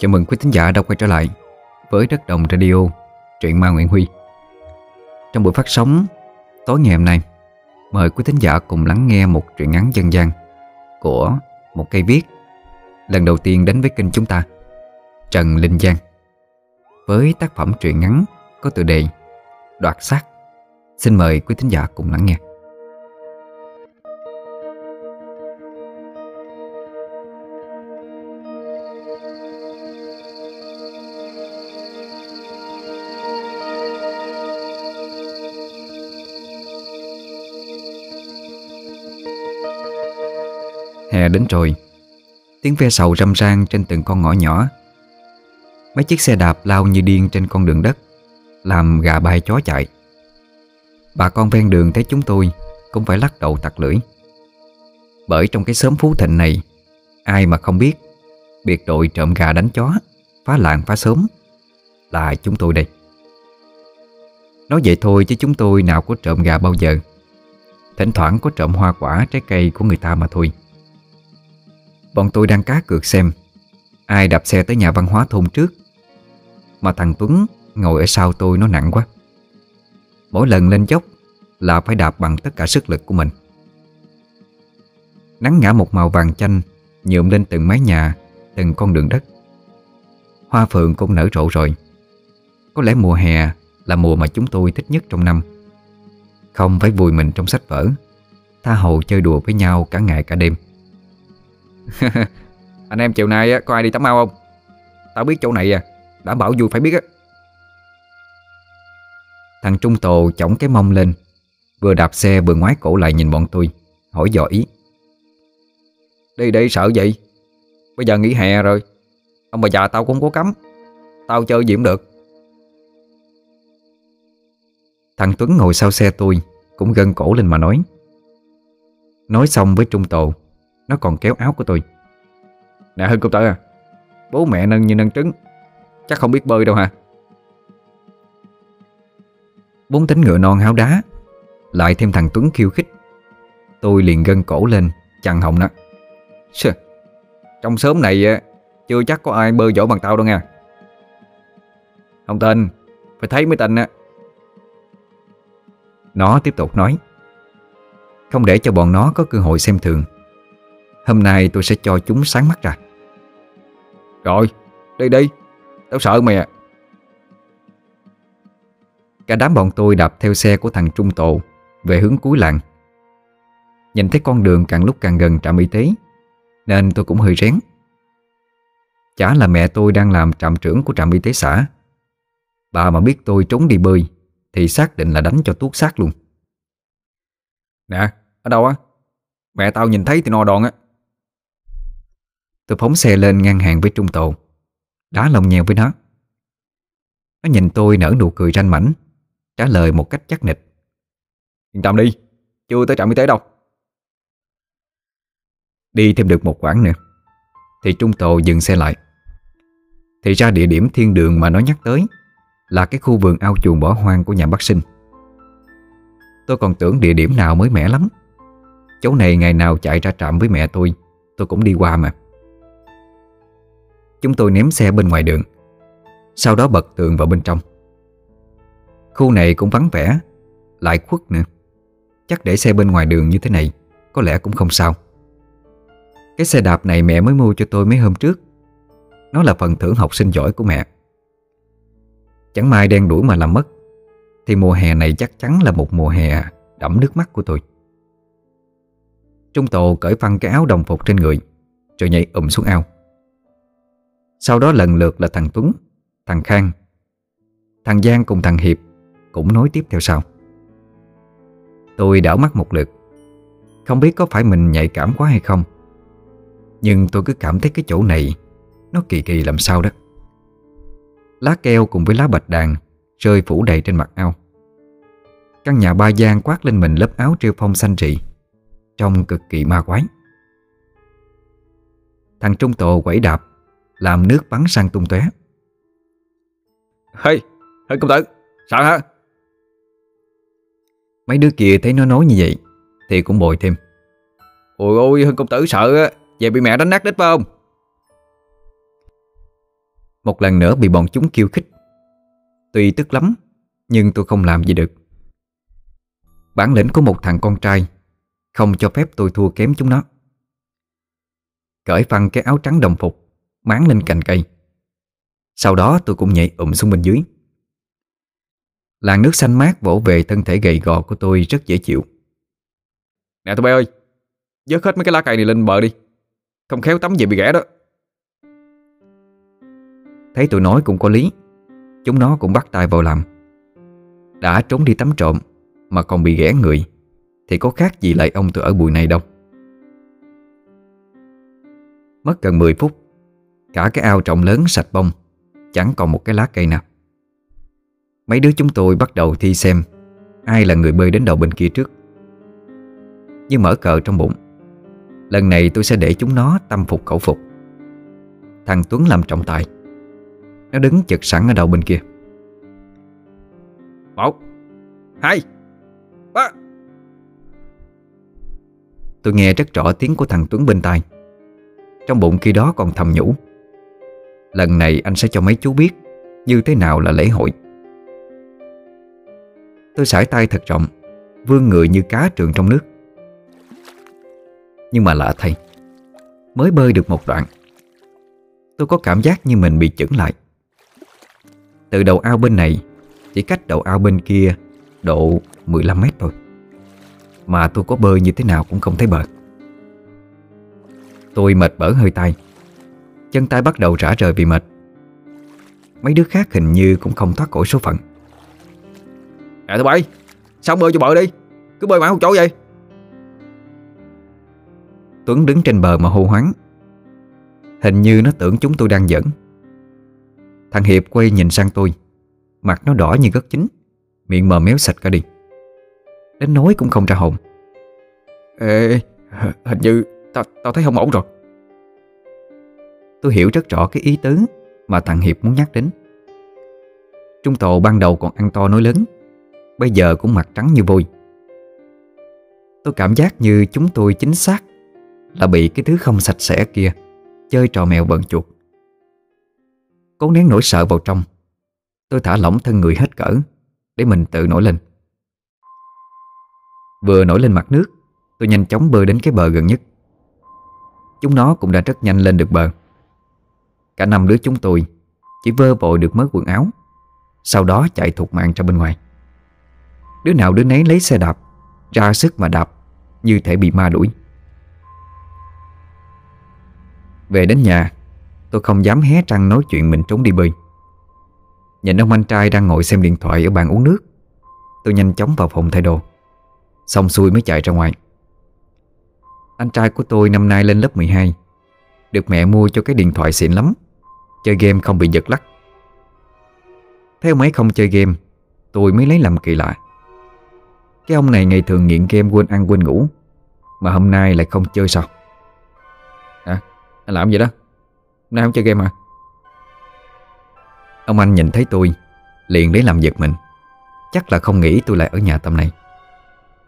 Chào mừng quý thính giả đã quay trở lại với Đất Đồng Radio, truyện ma Nguyễn Huy. Trong buổi phát sóng tối ngày hôm nay, mời quý thính giả cùng lắng nghe một truyện ngắn dân gian của một cây viết lần đầu tiên đến với kênh chúng ta, Trần Linh Giang, với tác phẩm truyện ngắn có tựa đề Đoạt sắc Xin mời quý thính giả cùng lắng nghe. Hè đến rồi. Tiếng ve sầu râm ran trên từng con ngõ nhỏ. Mấy chiếc xe đạp lao như điên trên con đường đất, Làm gà bay chó chạy. Bà con ven đường thấy chúng tôi Cũng phải lắc đầu tặc lưỡi. Bởi trong cái xóm phú thịnh này, Ai mà không biết, Biệt đội trộm gà đánh chó, Phá làng phá xóm Là chúng tôi đây. Nói vậy thôi chứ chúng tôi nào có trộm gà bao giờ. Thỉnh thoảng có trộm hoa quả trái cây của người ta mà thôi. Bọn tôi đang cá cược xem. Ai đạp xe tới nhà văn hóa thôn trước? Mà thằng Tuấn ngồi ở sau tôi nó nặng quá. Mỗi lần lên dốc Là phải đạp bằng tất cả sức lực của mình. Nắng ngã một màu vàng chanh Nhuộm lên từng mái nhà, Từng con đường đất. Hoa phượng cũng nở rộ rồi. Có lẽ mùa hè là mùa mà chúng tôi thích nhất trong năm. Không phải vùi mình trong sách vở. Tha hồ chơi đùa với nhau cả ngày cả đêm. Anh em chiều nay có ai đi tắm ao không? Tao biết chỗ này à Đảm bảo vui phải biết á. Thằng Trung Tồ chổng cái mông lên, Vừa đạp xe vừa ngoái cổ lại nhìn bọn tôi, Hỏi dò ý. Đi đi, sợ vậy? Bây giờ nghỉ hè rồi, Ông bà già tao cũng có cấm, Tao chơi gì cũng được. Thằng Tuấn ngồi sau xe tôi, Cũng gân cổ lên mà nói. Nói xong với Trung Tồ nó còn kéo áo của tôi. Nè Hưng công tử à Bố mẹ nâng như nâng trứng. Chắc không biết bơi đâu hả? Bốn tính ngựa non háo đá Lại thêm thằng Tuấn khiêu khích. Tôi liền gân cổ lên chặn họng nó Sơ, Trong sớm này Chưa chắc có ai bơi giỏi bằng tao đâu nha Không tin Phải thấy mới tin á. Nó tiếp tục nói Không để cho bọn nó có cơ hội xem thường. Hôm nay tôi sẽ cho chúng sáng mắt ra. Rồi Đi đi. Tao sợ mày à Cả đám bọn tôi đạp theo xe của thằng Trung Tộ Về hướng cuối làng. Nhìn thấy con đường càng lúc càng gần trạm y tế Nên tôi cũng hơi rén. Chả là mẹ tôi đang làm trạm trưởng của trạm y tế xã. Bà mà biết tôi trốn đi bơi Thì xác định là đánh cho tuốt xác luôn. Nè, ở đâu á? Mẹ tao nhìn thấy thì no đòn á. Tôi phóng xe lên ngang hàng với Trung Tồn Đá lòng nhèo với nó. Nó nhìn tôi nở nụ cười ranh mảnh, Trả lời một cách chắc nịch. Yên tâm đi, Chưa tới trạm y tế đâu. Đi thêm được một quãng nữa, Thì Trung Tồ dừng xe lại. Thì ra địa điểm thiên đường mà nó nhắc tới Là cái khu vườn ao chuồng bỏ hoang của nhà bác sinh. Tôi còn tưởng địa điểm nào mới mẻ lắm. Chỗ này ngày nào chạy ra trạm với mẹ tôi Tôi cũng đi qua mà. Chúng tôi ném xe bên ngoài đường. Sau đó bật tường vào bên trong. Khu này cũng vắng vẻ, Lại khuất nữa. Chắc để xe bên ngoài đường như thế này, Có lẽ cũng không sao. Cái xe đạp này mẹ mới mua cho tôi mấy hôm trước. Nó là phần thưởng học sinh giỏi của mẹ. Chẳng may đen đuổi mà làm mất, Thì mùa hè này chắc chắn là một mùa hè Đẫm nước mắt của tôi. Trung Tộ cởi phăng cái áo đồng phục trên người, Rồi nhảy ùm xuống ao. Sau đó lần lượt là thằng Tuấn, Thằng Khang, Thằng Giang cùng thằng Hiệp Cũng nối tiếp theo sau. Tôi đảo mắt một lượt, Không biết có phải mình nhạy cảm quá hay không, Nhưng tôi cứ cảm thấy cái chỗ này Nó kỳ kỳ làm sao đó. Lá keo cùng với lá bạch đàn Rơi phủ đầy trên mặt ao. Căn nhà ba gian quát lên mình lớp áo treo phong xanh rị, Trông cực kỳ ma quái. Thằng Trung Tộ quẩy đạp làm nước bắn sang tung tóe. Hey, hey công tử Sợ hả? Mấy đứa kia thấy nó nói như vậy Thì cũng bồi thêm. Ôi ôi Hưng công tử sợ Về bị mẹ đánh nát đít phải không? Một lần nữa bị bọn chúng kêu khích. Tuy tức lắm Nhưng tôi không làm gì được. Bản lĩnh của một thằng con trai Không cho phép tôi thua kém chúng nó. Cởi phăng cái áo trắng đồng phục Máng lên cành cây. Sau đó tôi cũng nhảy ụm xuống bên dưới. Làn nước xanh mát vỗ về thân thể gầy gò của tôi rất dễ chịu. Nè tụi bay ơi Dớt hết mấy cái lá cây này lên bờ đi. Không khéo tắm về bị ghẻ đó. Thấy tôi nói cũng có lý Chúng nó cũng bắt tay vào làm. Đã trốn đi tắm trộm Mà còn bị ghẻ người Thì có khác gì lại ông tôi ở bụi này đâu. Mất gần 10 phút Cả cái ao trọng lớn sạch bông Chẳng còn một cái lá cây nào. Mấy đứa chúng tôi bắt đầu thi xem Ai là người bơi đến đầu bên kia trước. Như mở cờ trong bụng Lần này tôi sẽ để chúng nó tâm phục khẩu phục. Thằng Tuấn làm trọng tài Nó đứng chật sẵn ở đầu bên kia. Một Hai Ba. Tôi nghe rất rõ tiếng của thằng Tuấn bên tai. Trong bụng khi đó còn thầm nhủ Lần này anh sẽ cho mấy chú biết Như thế nào là lễ hội. Tôi sải tay thật rộng, Vươn người như cá trường trong nước. Nhưng mà lạ thay, Mới bơi được một đoạn, Tôi có cảm giác như mình bị chững lại. Từ đầu ao bên này, Chỉ cách đầu ao bên kia Độ 15 mét thôi. Mà tôi có bơi như thế nào cũng không thấy bờ. Tôi mệt bở hơi tay Chân tay bắt đầu rã rời vì mệt. Mấy đứa khác hình như cũng không thoát khỏi số phận. Nè tụi bay Sao bơi cho bờ đi? Cứ bơi mãi một chỗ vậy. Tuấn đứng trên bờ mà hô hoáng. Hình như nó tưởng chúng tôi đang giỡn. Thằng Hiệp quay nhìn sang tôi. Mặt nó đỏ như gất chín. Miệng mờ méo sạch cả đi. Đến nói cũng không ra hồn. Ê Hình như Tao tao thấy không ổn rồi Tôi hiểu rất rõ cái ý tứ Mà thằng Hiệp muốn nhắc đến. Trung tổ ban đầu còn ăn to nói lớn, Bây giờ cũng mặt trắng như vôi. Tôi cảm giác như chúng tôi chính xác Là bị cái thứ không sạch sẽ kia Chơi trò mèo bận chuột. Cố nén nỗi sợ vào trong, Tôi thả lỏng thân người hết cỡ Để mình tự nổi lên. Vừa nổi lên mặt nước, Tôi nhanh chóng bơi đến cái bờ gần nhất. Chúng nó cũng đã rất nhanh lên được bờ. Cả năm đứa chúng tôi Chỉ vơ vội được mớ quần áo, Sau đó chạy thục mạng ra bên ngoài. Đứa nào đứa nấy lấy xe đạp, Ra sức mà đạp Như thể bị ma đuổi. Về đến nhà, Tôi không dám hé răng nói chuyện mình trốn đi bơi. Nhìn ông anh trai đang ngồi xem điện thoại ở bàn uống nước, Tôi nhanh chóng vào phòng thay đồ, Xong xuôi mới chạy ra ngoài. Anh trai của tôi năm nay lên lớp 12 Được mẹ mua cho cái điện thoại xịn lắm. Chơi game không bị giật lắc. Thấy ông ấy không chơi game, Tôi mới lấy làm kỳ lạ. Cái ông này ngày thường nghiện game quên ăn quên ngủ, Mà hôm nay lại không chơi sao? À anh làm gì đó? Hôm nay không chơi game à? Ông anh nhìn thấy tôi, Liền lấy làm giật mình. Chắc là không nghĩ tôi lại ở nhà tầm này.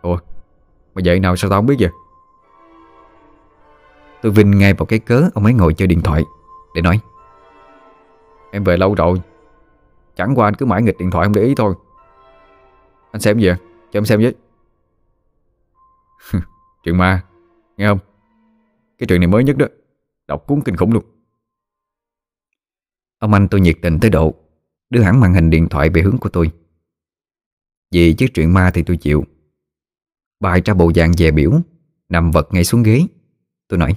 Ủa, Mà vậy nào sao tao không biết vậy? Tôi vinh ngay vào cái cớ ông ấy ngồi chơi điện thoại, Để nói. Em về lâu rồi. Chẳng qua anh cứ mãi nghịch điện thoại không để ý thôi. Anh xem gì à Cho em xem với. Chuyện ma, Nghe không? Cái chuyện này mới nhất đó. Đọc cuốn kinh khủng luôn. Ông anh tôi nhiệt tình tới độ, Đưa hẳn màn hình điện thoại về hướng của tôi. Vì chứ chuyện ma thì tôi chịu. Bài ra bộ dạng dè biểu, Nằm vật ngay xuống ghế. Tôi nói,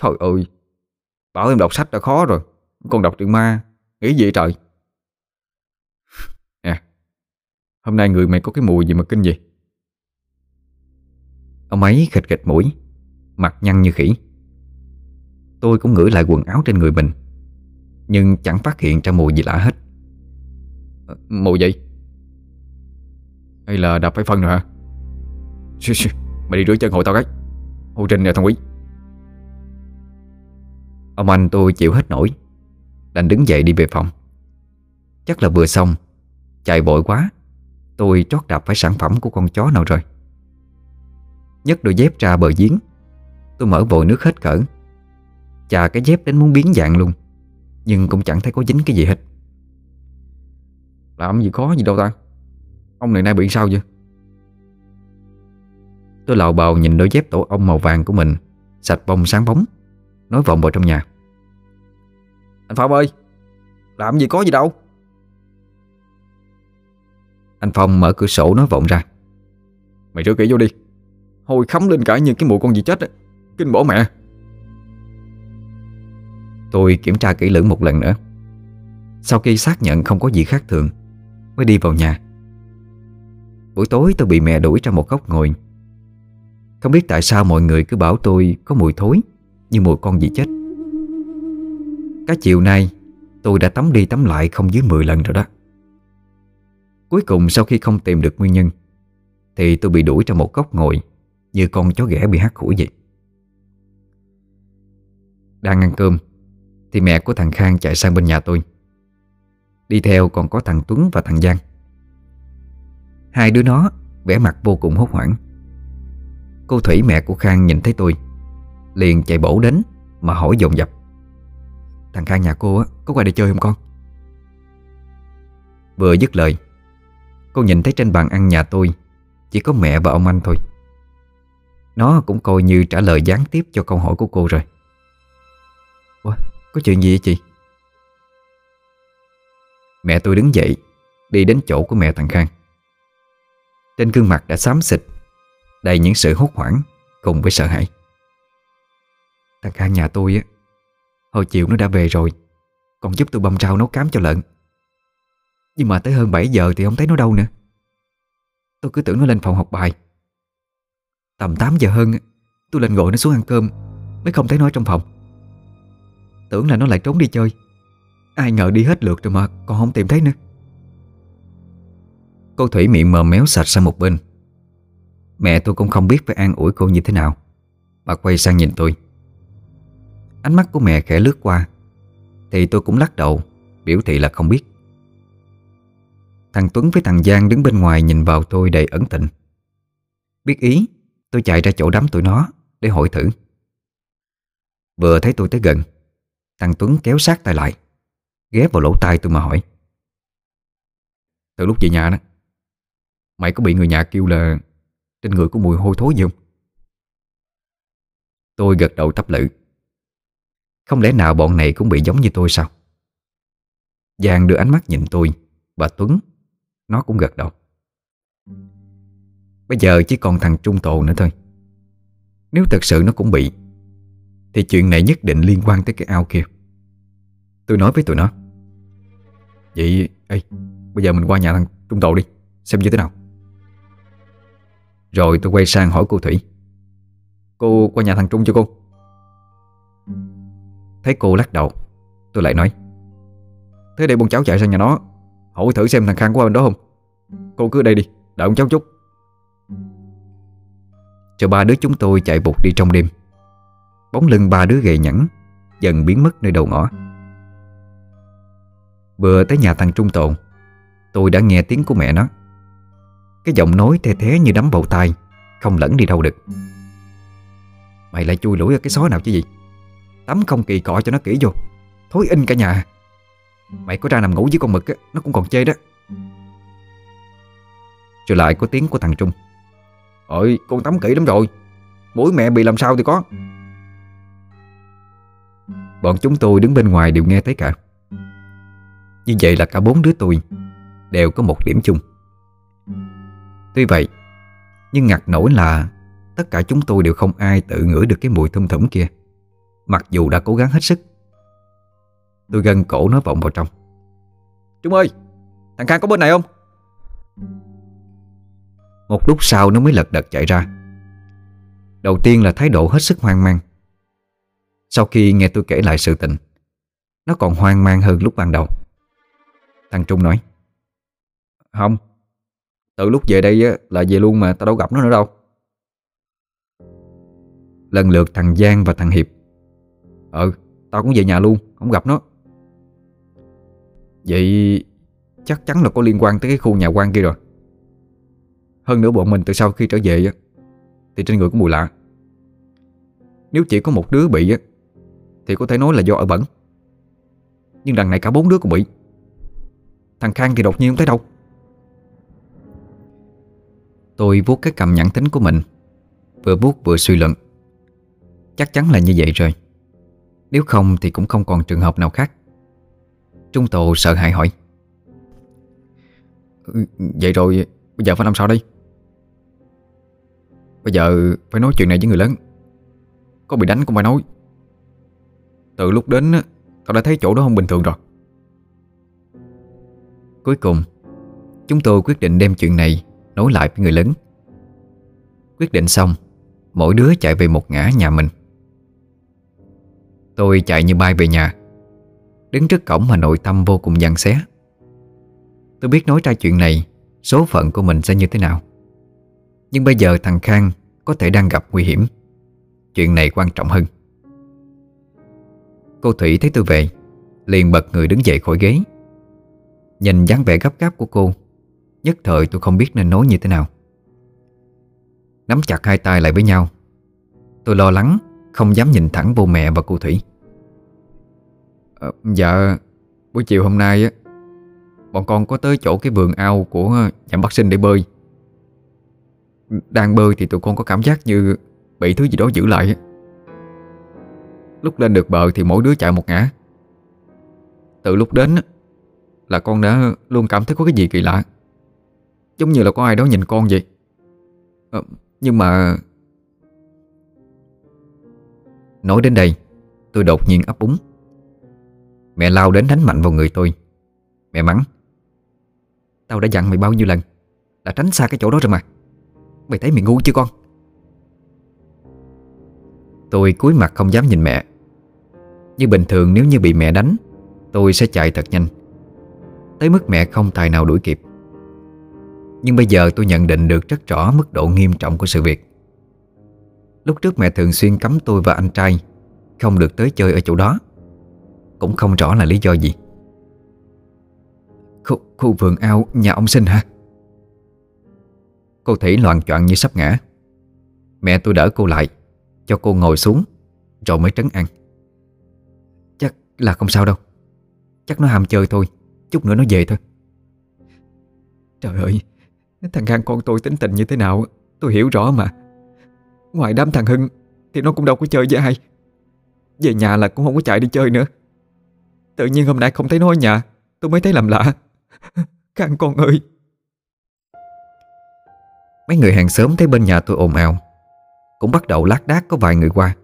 Trời ơi, Bảo em đọc sách đã khó rồi. Còn đọc truyện ma, Nghĩ gì trời? Nè, Hôm nay người mày có cái mùi gì mà kinh gì Ông ấy khịch khịch mũi, Mặt nhăn như khỉ. Tôi cũng ngửi lại quần áo trên người mình, Nhưng chẳng phát hiện ra mùi gì lạ hết. Ờ, mùi gì? Hay là đập phải phân rồi hả? Mày đi rửa chân hộ tao cái. Hồ Trình nè, thằng quý. Ông anh tôi chịu hết nổi. Đành đứng dậy đi về phòng. Chắc là vừa xong. Chạy vội quá. Tôi trót đạp phải sản phẩm của con chó nào rồi. Nhấc đôi dép ra bờ giếng. Tôi mở vội nước hết cỡ. Chà, cái dép đến muốn biến dạng luôn. Nhưng cũng chẳng thấy có dính cái gì hết. Làm gì khó gì đâu ta. Ông này nay bị sao vậy? Tôi lào bào nhìn đôi dép tổ ong màu vàng của mình, Sạch bông sáng bóng Nói vọng vào trong nhà. Anh Phong ơi, Làm gì có gì đâu. Anh Phong mở cửa sổ nói vọng ra. Mày rửa kỹ vô đi. Hồi khắm lên cả như cái mụ con gì chết á. Kinh bỏ mẹ. Tôi kiểm tra kỹ lưỡng một lần nữa. Sau khi xác nhận không có gì khác thường, Mới đi vào nhà. Buổi tối tôi bị mẹ đuổi ra một góc ngồi. Không biết tại sao mọi người cứ bảo tôi có mùi thối Như mùi con gì chết. Cái chiều nay, Tôi đã tắm đi tắm lại không dưới 10 lần rồi đó. Cuối cùng sau khi không tìm được nguyên nhân, Thì tôi bị đuổi ra một góc ngồi Như con chó ghẻ bị hắt hủi vậy. Đang ăn cơm, Thì mẹ của thằng Khang chạy sang bên nhà tôi. Đi theo còn có thằng Tuấn và thằng Giang. Hai đứa nó vẻ mặt vô cùng hốt hoảng. Cô Thủy mẹ của Khang nhìn thấy tôi, Liền chạy bổ đến Mà hỏi dồn dập. Thằng Khang nhà cô á, có qua đây chơi không con? Vừa dứt lời Cô nhìn thấy trên bàn ăn nhà tôi Chỉ có mẹ và ông anh thôi Nó cũng coi như trả lời gián tiếp cho câu hỏi của cô rồi Ủa, có chuyện gì vậy chị? Mẹ tôi đứng dậy Đi đến chỗ của mẹ thằng Khang Trên gương mặt đã xám xịt Đầy những sự hốt hoảng Cùng với sợ hãi Thằng Khang nhà tôi á Hồi chiều nó đã về rồi, Còn giúp tôi băm rau nấu cám cho lợn. Nhưng mà tới hơn 7 giờ thì không thấy nó đâu nữa. Tôi cứ tưởng nó lên phòng học bài. Tầm 8 giờ hơn Tôi lên gọi nó xuống ăn cơm, Mới không thấy nó trong phòng. Tưởng là nó lại trốn đi chơi. Ai ngờ đi hết lượt rồi mà Còn không tìm thấy nữa. Cô Thủy miệng mờ méo sạch sang một bên. Mẹ tôi cũng không biết phải an ủi cô như thế nào. Bà quay sang nhìn tôi. Ánh mắt của mẹ khẽ lướt qua. Thì tôi cũng lắc đầu, Biểu thị là không biết. Thằng Tuấn với thằng Giang đứng bên ngoài Nhìn vào tôi đầy ẩn tịnh Biết ý, Tôi chạy ra chỗ đám tụi nó Để hỏi thử. Vừa thấy tôi tới gần, Thằng Tuấn kéo sát tay lại, ghé vào lỗ tai tôi mà hỏi. Từ lúc về nhà đó, Mày có bị người nhà kêu là Trên người có mùi hôi thối gì không? Tôi gật đầu tấp lự. Không lẽ nào bọn này cũng bị giống như tôi sao? Giang đưa ánh mắt nhìn tôi Và Tuấn Nó cũng gật đầu. Bây giờ chỉ còn thằng Trung Tồ nữa thôi. Nếu thật sự nó cũng bị Thì chuyện này nhất định liên quan tới cái ao kia. Tôi nói với tụi nó. Vậy ê, Bây giờ mình qua nhà thằng Trung Tồ đi Xem như thế nào. Rồi tôi quay sang hỏi cô Thủy. Cô qua nhà thằng Trung cho cô? Thấy cô lắc đầu. Tôi lại nói Thế để bọn cháu chạy sang nhà nó Hỏi thử xem thằng Khang qua bên đó không? Cô cứ ở đây đi, đợi ông cháu chút. Cho ba đứa chúng tôi chạy bụt đi trong đêm Bóng lưng ba đứa gầy nhẵn Dần biến mất nơi đầu ngõ. Vừa tới nhà thằng Trung Tồn Tôi đã nghe tiếng của mẹ nó. Cái giọng nói the thế như đấm bầu tai Không lẫn đi đâu được. Mày lại chui lủi ở cái xó nào chứ gì? Tắm không kỳ cọ cho nó kỹ vô. Thối in cả nhà. Mày có ra nằm ngủ với con mực á, Nó cũng còn chê đó. Rồi lại có tiếng của thằng Trung. Ôi, con tắm kỹ lắm rồi. Mũi mẹ bị làm sao thì có. Bọn chúng tôi đứng bên ngoài đều nghe thấy cả. Như vậy là cả bốn đứa tôi Đều có một điểm chung. Tuy vậy, Nhưng ngặt nổi là Tất cả chúng tôi đều không ai tự ngửi được cái mùi thum thủm kia. Mặc dù đã cố gắng hết sức. Tôi gân cổ nó vọng vào trong. Trung ơi, Thằng Khang có bên này không? Một lúc sau nó mới lật đật chạy ra. Đầu tiên là thái độ hết sức hoang mang. Sau khi nghe tôi kể lại sự tình, Nó còn hoang mang hơn lúc ban đầu. Thằng Trung nói, Không, Từ lúc về đây là về luôn mà, tao đâu gặp nó nữa đâu. Lần lượt thằng Giang và thằng Hiệp Ừ Tao cũng về nhà luôn, Không gặp nó. Vậy chắc chắn là có liên quan tới cái khu nhà quan kia rồi. Hơn nữa bọn mình từ sau khi trở về Thì trên người có mùi lạ. Nếu chỉ có một đứa bị Thì có thể nói là do ở bẩn. Nhưng đằng này cả bốn đứa cũng bị. Thằng Khang thì đột nhiên không thấy đâu. Tôi vuốt cái cầm nhẵn tính của mình, Vừa vuốt vừa suy luận. Chắc chắn là như vậy rồi. Nếu không thì cũng không còn trường hợp nào khác. Trung Tồ sợ hãi hỏi. Ừ, vậy rồi, bây giờ phải làm sao đây? Bây giờ phải nói chuyện này với người lớn. Có bị đánh cũng phải nói. Từ lúc đến Tao đã thấy chỗ đó không bình thường rồi. Cuối cùng, Chúng tôi quyết định đem chuyện này nói lại với người lớn. Quyết định xong, Mỗi đứa chạy về một ngã nhà mình. Tôi chạy như bay về nhà. Đứng trước cổng mà nội tâm vô cùng giằng xé. Tôi biết nói ra chuyện này, Số phận của mình sẽ như thế nào. Nhưng bây giờ thằng Khang Có thể đang gặp nguy hiểm. Chuyện này quan trọng hơn. Cô Thủy thấy tôi về, Liền bật người đứng dậy khỏi ghế. Nhìn dáng vẻ gấp gáp của cô, Nhất thời tôi không biết nên nói như thế nào. Nắm chặt hai tay lại với nhau. Tôi lo lắng, Không dám nhìn thẳng vô mẹ và cô Thủy à, Dạ Buổi chiều hôm nay á Bọn con có tới chỗ cái vườn ao Của ờ, nhà bác sinh để bơi. Đang bơi thì tụi con có cảm giác như Bị thứ gì đó giữ lại Lúc lên được bờ thì mỗi đứa chạy một ngã. Từ lúc đến Là con đã luôn cảm thấy có cái gì kỳ lạ. Giống như là có ai đó nhìn con vậy. À, Nhưng mà Nói đến đây Tôi đột nhiên ấp úng. Mẹ lao đến đánh mạnh vào người tôi. Mẹ mắng, Tao đã dặn mày bao nhiêu lần Là tránh xa cái chỗ đó rồi mà. Mày thấy mày ngu chưa con? Tôi cúi mặt không dám nhìn mẹ. Như bình thường nếu như bị mẹ đánh, Tôi sẽ chạy thật nhanh. Tới mức mẹ không tài nào đuổi kịp. Nhưng bây giờ tôi nhận định được rất rõ Mức độ nghiêm trọng của sự việc. Lúc trước mẹ thường xuyên cấm tôi và anh trai Không được tới chơi ở chỗ đó. Cũng không rõ là lý do gì. Khu, khu vườn ao nhà ông sinh hả? Cô Thủy loạn choạng như sắp ngã. Mẹ tôi đỡ cô lại Cho cô ngồi xuống Rồi mới trấn an. Chắc là không sao đâu. Chắc nó ham chơi thôi Chút nữa nó về thôi. Trời ơi Thằng Khang con tôi tính tình như thế nào Tôi hiểu rõ mà. Ngoài đám thằng Hưng Thì nó cũng đâu có chơi với ai. Về nhà là cũng không có chạy đi chơi nữa. Tự nhiên hôm nay không thấy nó ở nhà Tôi mới thấy làm lạ. Khang con ơi. Mấy người hàng xóm thấy bên nhà tôi ồn ào Cũng bắt đầu lác đác có vài người qua.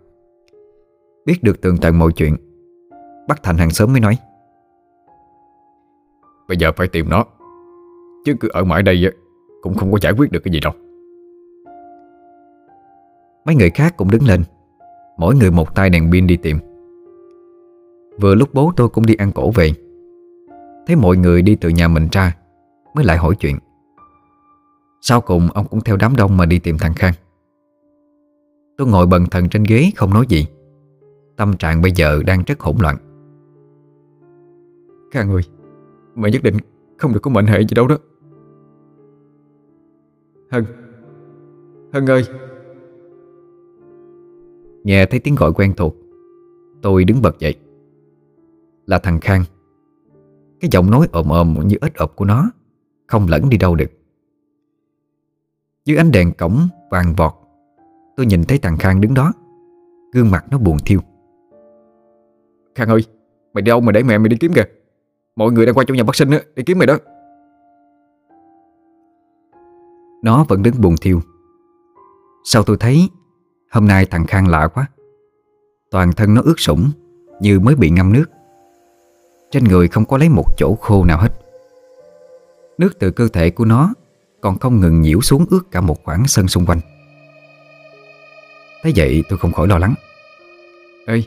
Biết được tường tận mọi chuyện Bác Thành hàng xóm mới nói. Bây giờ phải tìm nó Chứ cứ ở mãi đây Cũng không có giải quyết được cái gì đâu. Mấy người khác cũng đứng lên Mỗi người một tay đèn pin đi tìm Vừa lúc bố tôi cũng đi ăn cổ về. Thấy mọi người đi từ nhà mình ra Mới lại hỏi chuyện. Sau cùng ông cũng theo đám đông mà đi tìm thằng Khang. Tôi ngồi bần thần trên ghế không nói gì. Tâm trạng bây giờ đang rất hỗn loạn. Khang ơi Mày nhất định không được có mệnh hệ gì đâu đó. Hân Hân ơi. Nghe thấy tiếng gọi quen thuộc Tôi đứng bật dậy là thằng Khang. Cái giọng nói ồm ồm như ếch ộp của nó, Không lẫn đi đâu được. Dưới ánh đèn cổng vàng vọt, Tôi nhìn thấy thằng Khang đứng đó. Gương mặt nó buồn thiêu. Khang ơi, Mày đi đâu mà để mẹ mày đi kiếm kìa? Mọi người đang qua chỗ nhà bác sinh á, Đi kiếm mày đó. Nó vẫn đứng buồn thiêu. Sau tôi thấy Hôm nay thằng Khang lạ quá? Toàn thân nó ướt sũng Như mới bị ngâm nước. Trên người không có lấy một chỗ khô nào hết. Nước từ cơ thể của nó Còn không ngừng nhiễu xuống ướt cả một khoảng sân xung quanh. Thế vậy tôi không khỏi lo lắng. Ê,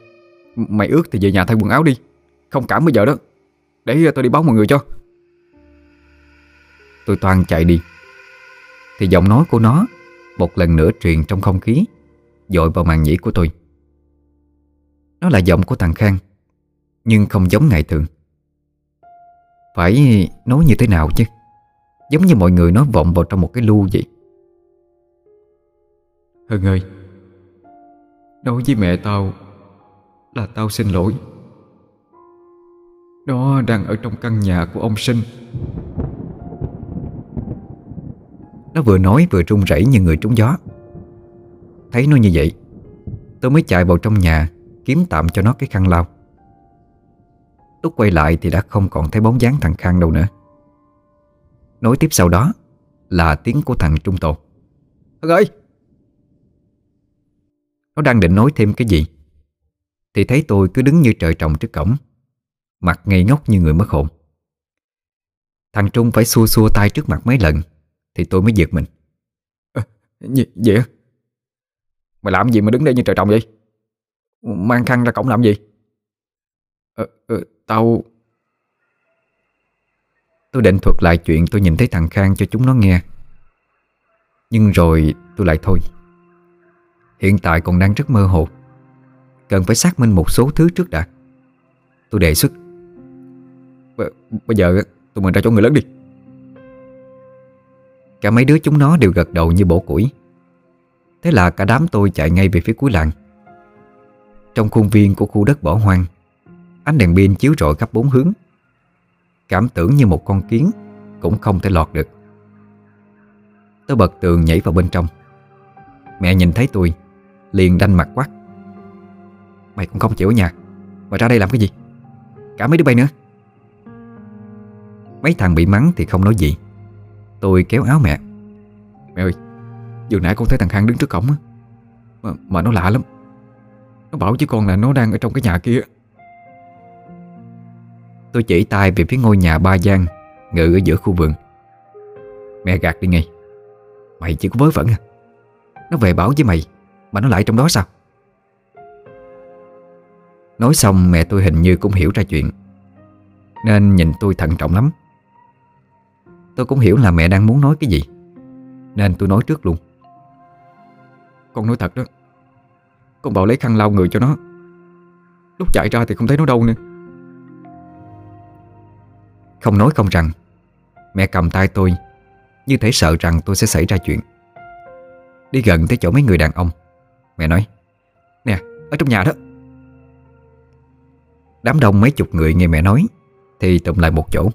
Mày ướt thì về nhà thay quần áo đi. Không cảm bây giờ đó. Để tôi đi báo mọi người cho. Tôi toàn chạy đi. Thì giọng nói của nó Một lần nữa truyền trong không khí, Dội vào màn nhĩ của tôi. Nó là giọng của thằng Khang. Nhưng không giống ngày thường. Phải nói như thế nào chứ? Giống như mọi người nói vọng vào trong một cái lu vậy. Hân ơi Nói với mẹ tao Là tao xin lỗi. Nó đang ở trong căn nhà của ông Sinh. Nó vừa nói vừa run rẩy như người trúng gió. Thấy nó như vậy Tôi mới chạy vào trong nhà Kiếm tạm cho nó cái khăn lau Lúc quay lại thì đã không còn thấy bóng dáng thằng Khang đâu nữa. Nối tiếp sau đó Là tiếng của thằng Trung Tồn Hưng ơi! Nó đang định nói thêm cái gì Thì thấy tôi cứ đứng như trời trồng trước cổng Mặt ngây ngốc như người mất hồn. Thằng Trung phải xua xua tay trước mặt mấy lần Thì tôi mới giật mình. À, Gì vậy Mày làm gì mà đứng đây như trời trồng vậy? Mang khăn ra cổng làm gì? Ờ, ờ, Tao Tôi định thuật lại chuyện tôi nhìn thấy thằng Khang cho chúng nó nghe. Nhưng rồi tôi lại thôi. Hiện tại còn đang rất mơ hồ. Cần phải xác minh một số thứ trước đã. Tôi đề xuất. B Bây giờ tụi mình ra chỗ người lớn đi. Cả mấy đứa chúng nó đều gật đầu như bổ củi. Thế là cả đám tôi chạy ngay về phía cuối làng. Trong khuôn viên của khu đất bỏ hoang Ánh đèn pin chiếu rọi khắp bốn hướng. Cảm tưởng như một con kiến Cũng không thể lọt được. Tôi bật tường nhảy vào bên trong. Mẹ nhìn thấy tôi Liền đanh mặt quát. Mày cũng không chịu ở nhà Mà ra đây làm cái gì? Cả mấy đứa bay nữa. Mấy thằng bị mắng thì không nói gì. Tôi kéo áo mẹ. Mẹ ơi Vừa nãy con thấy thằng Khang đứng trước cổng á. Mà, mà nó lạ lắm. Nó bảo với con là nó đang ở trong cái nhà kia Tôi chỉ tay về phía ngôi nhà ba gian Ngự ở giữa khu vườn. Mẹ gạt đi ngay. Mày chỉ có vớ vẩn à? Nó về bảo với mày, Mà nó lại trong đó sao? Nói xong, mẹ tôi hình như cũng hiểu ra chuyện, Nên nhìn tôi thận trọng lắm. Tôi cũng hiểu là mẹ đang muốn nói cái gì, Nên tôi nói trước luôn. Con nói thật đó, Con bảo lấy khăn lau người cho nó. Lúc chạy ra thì không thấy nó đâu nữa. Không nói không rằng Mẹ cầm tay tôi Như thể sợ rằng tôi sẽ xảy ra chuyện. Đi gần tới chỗ mấy người đàn ông Mẹ nói Nè, ở trong nhà đó. Đám đông mấy chục người nghe mẹ nói Thì tụm lại một chỗ.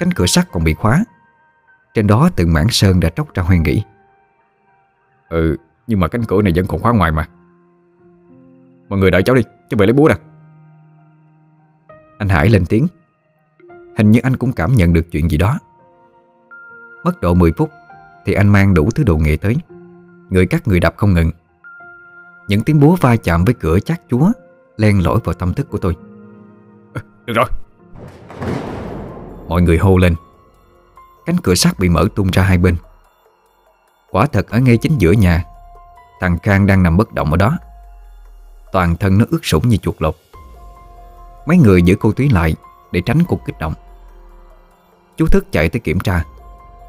Cánh cửa sắt còn bị khóa Trên đó từng mảng sơn đã tróc ra hoen nghỉ Ừ, nhưng mà cánh cửa này vẫn còn khóa ngoài mà. Mọi người đợi cháu đi, cháu về lấy búa nè Anh Hải lên tiếng Hình như anh cũng cảm nhận được chuyện gì đó. Mất độ 10 phút Thì anh mang đủ thứ đồ nghệ tới. Người cắt người đập không ngừng. Những tiếng búa va chạm với cửa chát chúa Len lỏi vào tâm thức của tôi. Được rồi. Mọi người hô lên. Cánh cửa sắt bị mở tung ra hai bên. Quả thật ở ngay chính giữa nhà Thằng Khang đang nằm bất động ở đó. Toàn thân nó ướt sũng như chuột lột. Mấy người giữ cô Túy lại Để tránh cuộc kích động Chú Thức chạy tới kiểm tra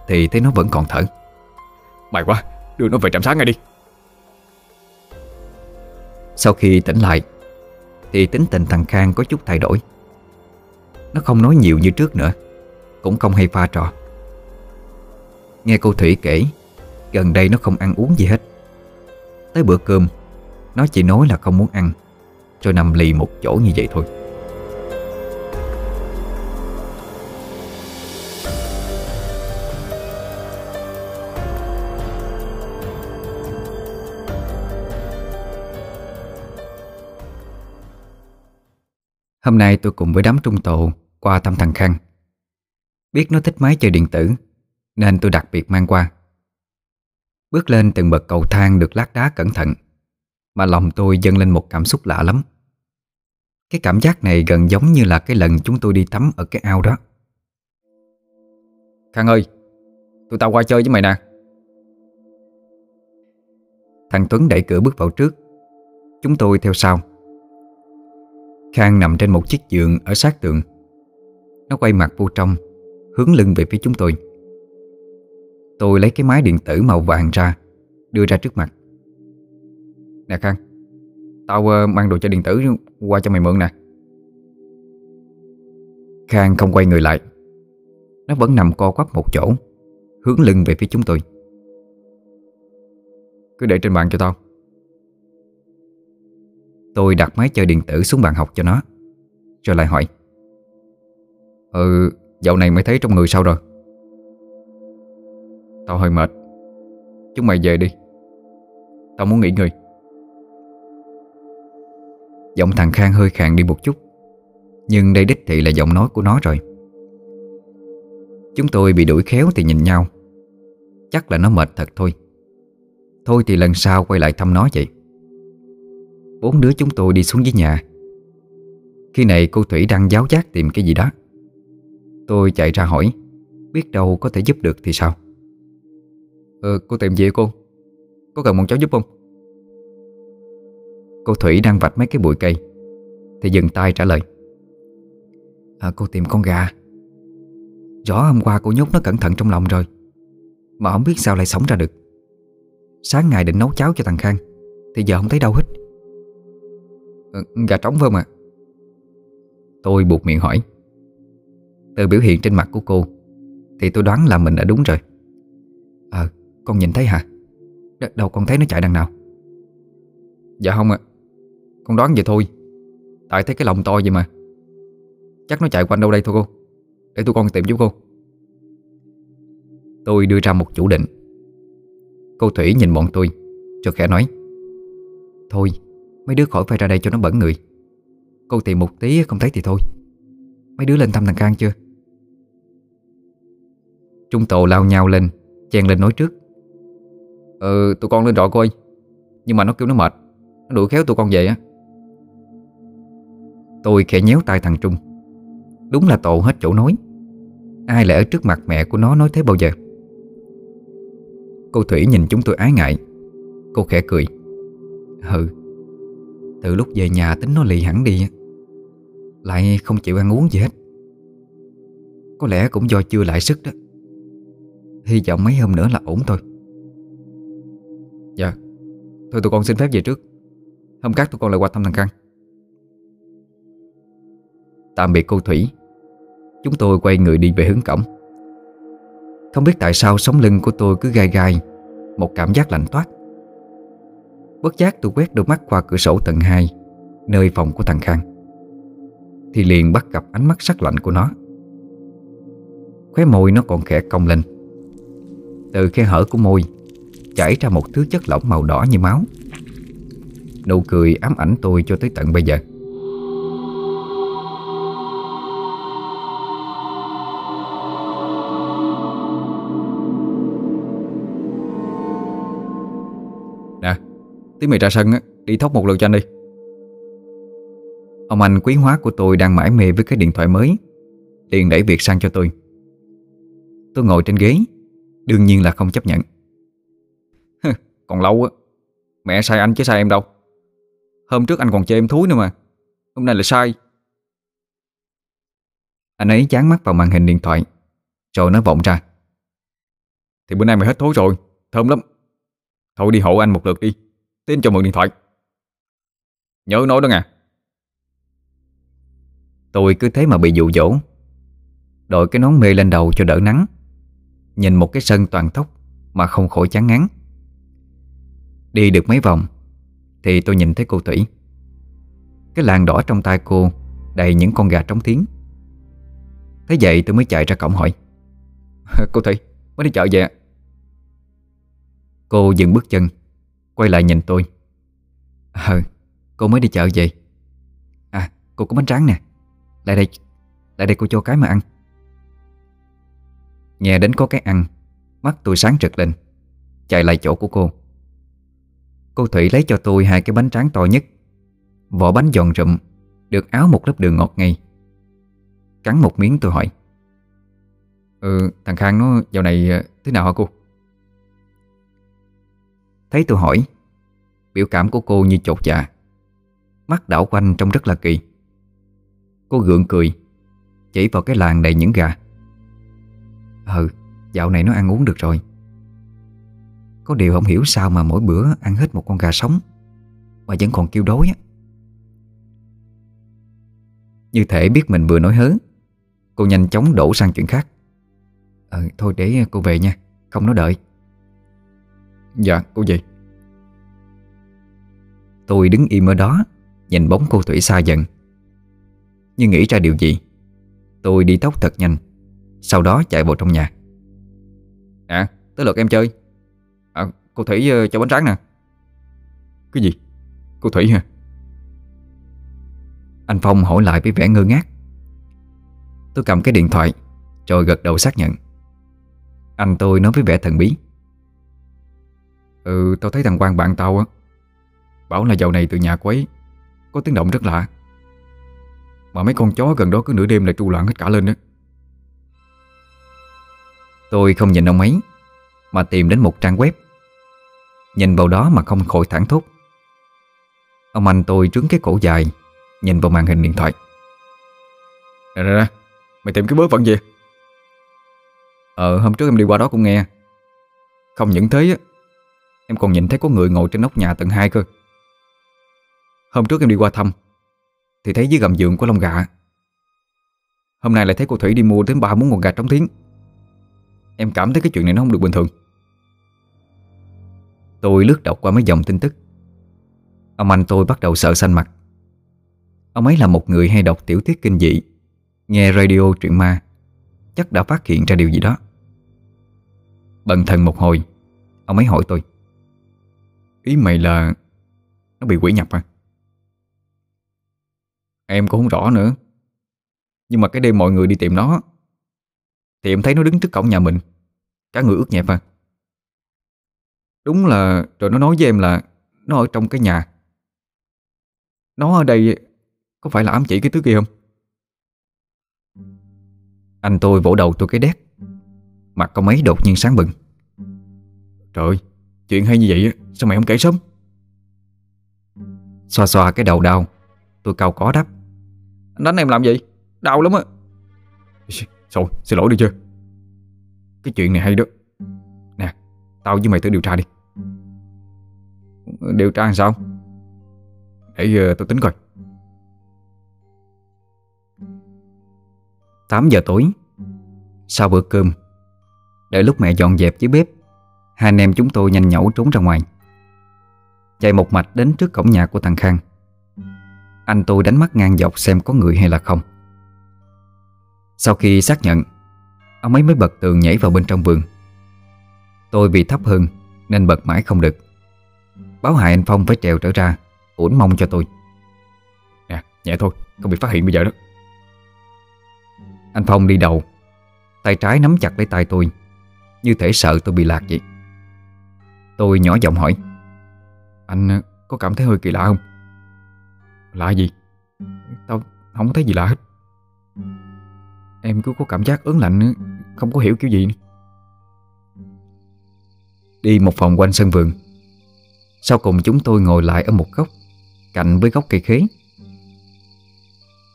Thì thấy nó vẫn còn thở. May quá, đưa nó về trạm sáng ngay đi. Sau khi tỉnh lại Thì tính tình thằng Khang có chút thay đổi. Nó không nói nhiều như trước nữa Cũng không hay pha trò. Nghe cô Thủy kể Gần đây nó không ăn uống gì hết. Tới bữa cơm Nó chỉ nói là không muốn ăn Rồi nằm lì một chỗ như vậy thôi Hôm nay tôi cùng với đám trung tổ qua thăm thằng Khang. Biết nó thích máy chơi điện tử, Nên tôi đặc biệt mang qua. Bước lên từng bậc cầu thang được lát đá cẩn thận, Mà lòng tôi dâng lên một cảm xúc lạ lắm. Cái cảm giác này gần giống như là cái lần chúng tôi đi tắm ở cái ao đó. Khang ơi, Tụi tao qua chơi với mày nè. Thằng Tuấn đẩy cửa bước vào trước. Chúng tôi theo sau. Khang nằm trên một chiếc giường ở sát tường. Nó quay mặt vô trong Hướng lưng về phía chúng tôi. Tôi lấy cái máy điện tử màu vàng ra Đưa ra trước mặt. Nè Khang Tao uh, mang đồ chơi điện tử qua cho mày mượn nè. Khang không quay người lại. Nó vẫn nằm co quắp một chỗ Hướng lưng về phía chúng tôi. Cứ để trên bàn cho tao. Tôi đặt máy chơi điện tử xuống bàn học cho nó. Rồi lại hỏi Ừ Dạo này mới thấy trong người sao rồi? Tao hơi mệt. Chúng mày về đi. Tao muốn nghỉ ngơi. Giọng thằng Khang hơi khàn đi một chút, Nhưng đây đích thị là giọng nói của nó rồi. Chúng tôi bị đuổi khéo thì nhìn nhau. Chắc là nó mệt thật thôi. Thôi thì lần sau quay lại thăm nó vậy. Bốn đứa chúng tôi đi xuống dưới nhà. Khi này cô Thủy đang giáo giác tìm cái gì đó. Tôi chạy ra hỏi Biết đâu có thể giúp được thì sao? Ờ cô tìm gì cô. Có cần một cháu giúp không? Cô Thủy đang vạch mấy cái bụi cây Thì dừng tay trả lời. À, Cô tìm con gà. Rõ hôm qua cô nhốt nó cẩn thận trong lòng rồi Mà không biết sao lại sống ra được. Sáng ngày định nấu cháo cho thằng Khang Thì giờ không thấy đâu hết. Ờ, gà trống phải không ạ? Tôi buộc miệng hỏi. Từ biểu hiện trên mặt của cô, Thì tôi đoán là mình đã đúng rồi. Ờ con nhìn thấy hả? Đ, Đâu con thấy nó chạy đằng nào? Dạ không ạ. Con đoán vậy thôi. Tại thấy cái lòng to vậy mà. Chắc nó chạy quanh đâu đây thôi cô? Để tôi con tìm giúp cô. Tôi đưa ra một chủ định. Cô Thủy nhìn bọn tôi Cho khẽ nói. Thôi mấy đứa khỏi phải ra đây cho nó bẩn người. Cô tìm một tí không thấy thì thôi. Mấy đứa lên thăm thằng Khang chưa? Trung tổ lao nhau lên Chèn lên nói trước. Ừ tụi con lên rồi cô ơi, Nhưng mà nó kêu nó mệt. Nó đuổi khéo tụi con về á. Tôi khẽ nhéo tay thằng Trung. Đúng là tổ hết chỗ nói. Ai lại ở trước mặt mẹ của nó nói thế bao giờ? Cô Thủy nhìn chúng tôi ái ngại. Cô khẽ cười. Ừ từ lúc về nhà tính nó lì hẳn đi Lại không chịu ăn uống gì hết. Có lẽ cũng do chưa lại sức đó. Hy vọng mấy hôm nữa là ổn thôi. Dạ. Thôi tụi con xin phép về trước. Hôm khác tụi con lại qua thăm thằng Căng Tạm biệt cô Thủy. Chúng tôi quay người đi về hướng cổng. Không biết tại sao sống lưng của tôi cứ gai gai, Một cảm giác lạnh toát. Bất giác tôi quét đôi mắt qua cửa sổ tầng 2 Nơi phòng của thằng Khang. Thì liền bắt gặp ánh mắt sắc lạnh của nó. Khóe môi nó còn khẽ cong lên. Từ khe hở của môi, Chảy ra một thứ chất lỏng màu đỏ như máu. Nụ cười ám ảnh tôi cho tới tận bây giờ. Tí mày ra sân á, Đi thóc một lượt cho anh đi. Ông anh quý hóa của tôi đang mải mê với cái điện thoại mới, liền đẩy việc sang cho tôi. Tôi ngồi trên ghế, Đương nhiên là không chấp nhận. Còn lâu á, Mẹ sai anh chứ sai em đâu. Hôm trước anh còn chê em thúi nữa mà, Hôm nay là sai. Anh ấy chán mắt vào màn hình điện thoại, Rồi nó vọng ra. Thì bữa nay mày hết thối rồi, Thơm lắm. Thôi đi hộ anh một lượt đi. Tin cho mượn điện thoại. Nhớ nói đó nghe. Tôi cứ thế mà bị dụ dỗ. Đội cái nón mê lên đầu cho đỡ nắng. Nhìn một cái sân toàn tóc Mà không khỏi chán ngán. Đi được mấy vòng Thì tôi nhìn thấy cô Thủy. Cái làn đỏ trong tay cô Đầy những con gà trống tiếng Thế vậy tôi mới chạy ra cổng hỏi. Cô Thủy, mới đi chợ về Cô dừng bước chân. Quay lại nhìn tôi. Ờ cô mới đi chợ về. À cô có bánh tráng nè. Lại đây Lại đây cô cho cái mà ăn. Nghe đến có cái ăn Mắt tôi sáng rực lên. Chạy lại chỗ của cô. Cô Thủy lấy cho tôi hai cái bánh tráng to nhất. Vỏ bánh giòn rụm Được áo một lớp đường ngọt ngay, Cắn một miếng tôi hỏi. Ừ thằng Khang nó dạo này ờ, thế nào hả cô? Thấy tôi hỏi, Biểu cảm của cô như chột dạ. Mắt đảo quanh trông rất là kỳ. Cô gượng cười, Chỉ vào cái làng đầy những gà. Ừ Dạo này nó ăn uống được rồi. Có điều không hiểu sao mà mỗi bữa Ăn hết một con gà sống, Mà vẫn còn kêu đói á. Như thể biết mình vừa nói hớ, Cô nhanh chóng đổ sang chuyện khác. Ờ thôi để cô về nha, Không nói đợi. Dạ cô gì Tôi đứng im ở đó Nhìn bóng cô Thủy xa dần. Nhưng nghĩ ra điều gì? Tôi đi tóc thật nhanh Sau đó chạy vào trong nhà. À tới lượt em chơi. À cô Thủy uh, cho bánh tráng nè. Cái gì? Cô Thủy hả? Anh Phong hỏi lại với vẻ ngơ ngác. Tôi cầm cái điện thoại Rồi gật đầu xác nhận. Anh tôi nói với vẻ thần bí. Ừ tao thấy thằng Quang bạn tao á Bảo là dạo này từ nhà quấy Có tiếng động rất lạ. Mà mấy con chó gần đó cứ nửa đêm lại tru loạn hết cả lên á. Tôi không nhìn ông ấy Mà tìm đến một trang web. Nhìn vào đó mà không khỏi thẳng thốt. Ông anh tôi trướng cái cổ dài Nhìn vào màn hình điện thoại. Nè nè nè Mày tìm cái bớ phận gì? Ờ hôm trước em đi qua đó cũng nghe. Không những thế á Em còn nhìn thấy có người ngồi trên nóc nhà tầng 2 cơ. Hôm trước em đi qua thăm, Thì thấy dưới gầm giường có lông gà. Hôm nay lại thấy cô Thủy đi mua đến ba muốn con gà trống tiếng. Em cảm thấy cái chuyện này nó không được bình thường. Tôi lướt đọc qua mấy dòng tin tức. Ông anh tôi bắt đầu sợ xanh mặt. Ông ấy là một người hay đọc tiểu thuyết kinh dị, Nghe radio truyện ma, Chắc đã phát hiện ra điều gì đó. Bần thần một hồi, Ông ấy hỏi tôi. Ý mày là Nó bị quỷ nhập à? Em cũng không rõ nữa. Nhưng mà cái đêm mọi người đi tìm nó, Thì em thấy nó đứng trước cổng nhà mình. Cả người ướt nhẹp à. Đúng là, Rồi nó nói với em là Nó ở trong cái nhà. Nó ở đây Có phải là ám chỉ cái thứ kia không? Anh tôi vỗ đầu tôi cái đét. Mặt có mấy đột nhiên sáng bừng. Trời ơi Chuyện hay như vậy sao mày không kể sớm? Xoa xoa cái đầu đau Tôi cao có đáp. Anh đánh em làm gì? Đau lắm á. Rồi xin lỗi đi chưa? Cái chuyện này hay đó. Nè Tao với mày tới điều tra đi. Điều tra làm sao? Để ờ, uh, tôi tính coi. 8 giờ tối Sau bữa cơm Đợi lúc mẹ dọn dẹp dưới bếp Hai anh em chúng tôi nhanh nhẩu trốn ra ngoài. Chạy một mạch đến trước cổng nhà của thằng Khang. Anh tôi đánh mắt ngang dọc xem có người hay là không. Sau khi xác nhận Ông ấy mới bật tường nhảy vào bên trong vườn. Tôi vì thấp hơn Nên bật mãi không được. Báo hại anh Phong phải trèo trở ra Uổng mong cho tôi. Nè nhẹ thôi Không bị phát hiện bây giờ đó. Anh Phong đi đầu Tay trái nắm chặt lấy tay tôi Như thể sợ tôi bị lạc vậy Tôi nhỏ giọng hỏi, Anh ờ, có cảm thấy hơi kỳ lạ không? Lạ gì? Tao không thấy gì lạ hết Em cứ có cảm giác ớn lạnh ờ, Không có hiểu kiểu gì Đi một phòng quanh sân vườn, Sau cùng chúng tôi ngồi lại ở một góc, Cạnh với gốc cây khế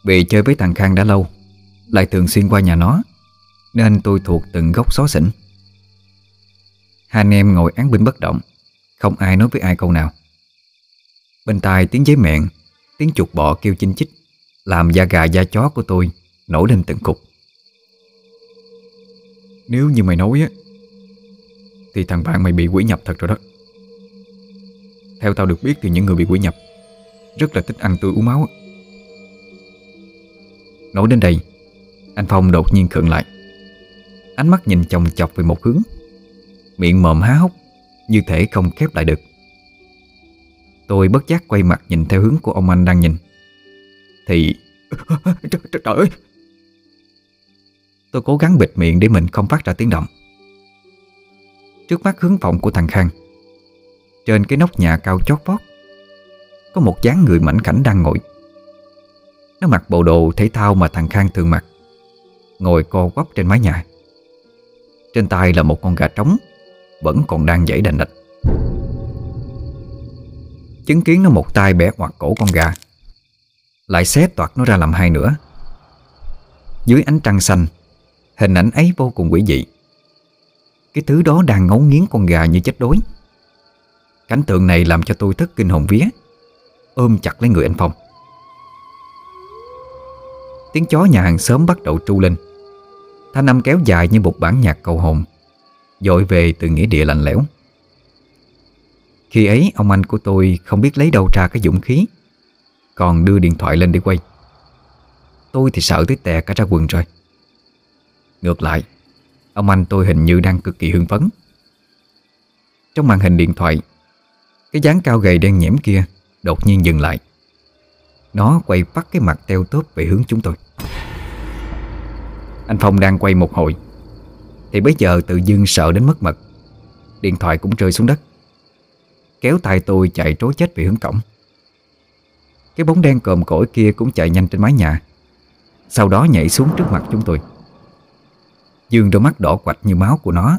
Vì chơi với thằng Khang đã lâu, Lại thường xuyên qua nhà nó, Nên tôi thuộc từng góc xó xỉnh Hai anh em ngồi án binh bất động. Không ai nói với ai câu nào. Bên tai tiếng giấy mẹn, Tiếng chuột bọ kêu chinh chích, Làm da gà da chó của tôi Nổi lên từng cục Nếu như mày nói á, Thì thằng bạn mày bị quỷ nhập thật rồi đó. Theo tao được biết thì những người bị quỷ nhập Rất là thích ăn tươi uống máu Nói đến đây, Anh Phong đột nhiên khựng lại. Ánh mắt nhìn chồng chọc về một hướng. Miệng mồm há hốc Như thể không khép lại được. Tôi bất giác quay mặt nhìn theo hướng của ông anh đang nhìn. Thì Trời, trời, trời ơi! Tôi cố gắng bịt miệng để mình không phát ra tiếng động. Trước mắt hướng vọng của thằng Khang Trên cái nóc nhà cao chót vót Có một dáng người mảnh khảnh đang ngồi. Nó mặc bộ đồ thể thao mà thằng Khang thường mặc Ngồi co quắp trên mái nhà. Trên tay là một con gà trống. Vẫn còn đang dãy đành đạch Chứng kiến nó một tay bẻ ngoặt cổ con gà, Lại xé toạc nó ra làm hai nữa Dưới ánh trăng xanh, Hình ảnh ấy vô cùng quỷ dị. Cái thứ đó đang ngấu nghiến con gà như chết đuối Cảnh tượng này làm cho tôi thất kinh hồn vía, Ôm chặt lấy người anh Phong. Tiếng chó nhà hàng xóm bắt đầu tru lên. Thanh âm kéo dài như một bản nhạc cầu hồn. Dội về từ nghĩa địa lạnh lẽo. Khi ấy, ông anh của tôi không biết lấy đâu ra cái dũng khí, Còn đưa điện thoại lên để quay. Tôi thì sợ tới tè cả ra quần rồi. Ngược lại, Ông anh tôi hình như đang cực kỳ hưng phấn. Trong màn hình điện thoại, Cái dáng cao gầy đen nhẽm kia Đột nhiên dừng lại. Nó quay bắt cái mặt teo tóp về hướng chúng tôi. Anh Phong đang quay một hồi. Thì bây giờ tự dưng sợ đến mất mật. Điện thoại cũng rơi xuống đất. Kéo tay tôi chạy trối chết về hướng cổng. Cái bóng đen còm cỗi kia cũng chạy nhanh trên mái nhà. Sau đó nhảy xuống trước mặt chúng tôi. Dương đôi mắt đỏ quạch như máu của nó.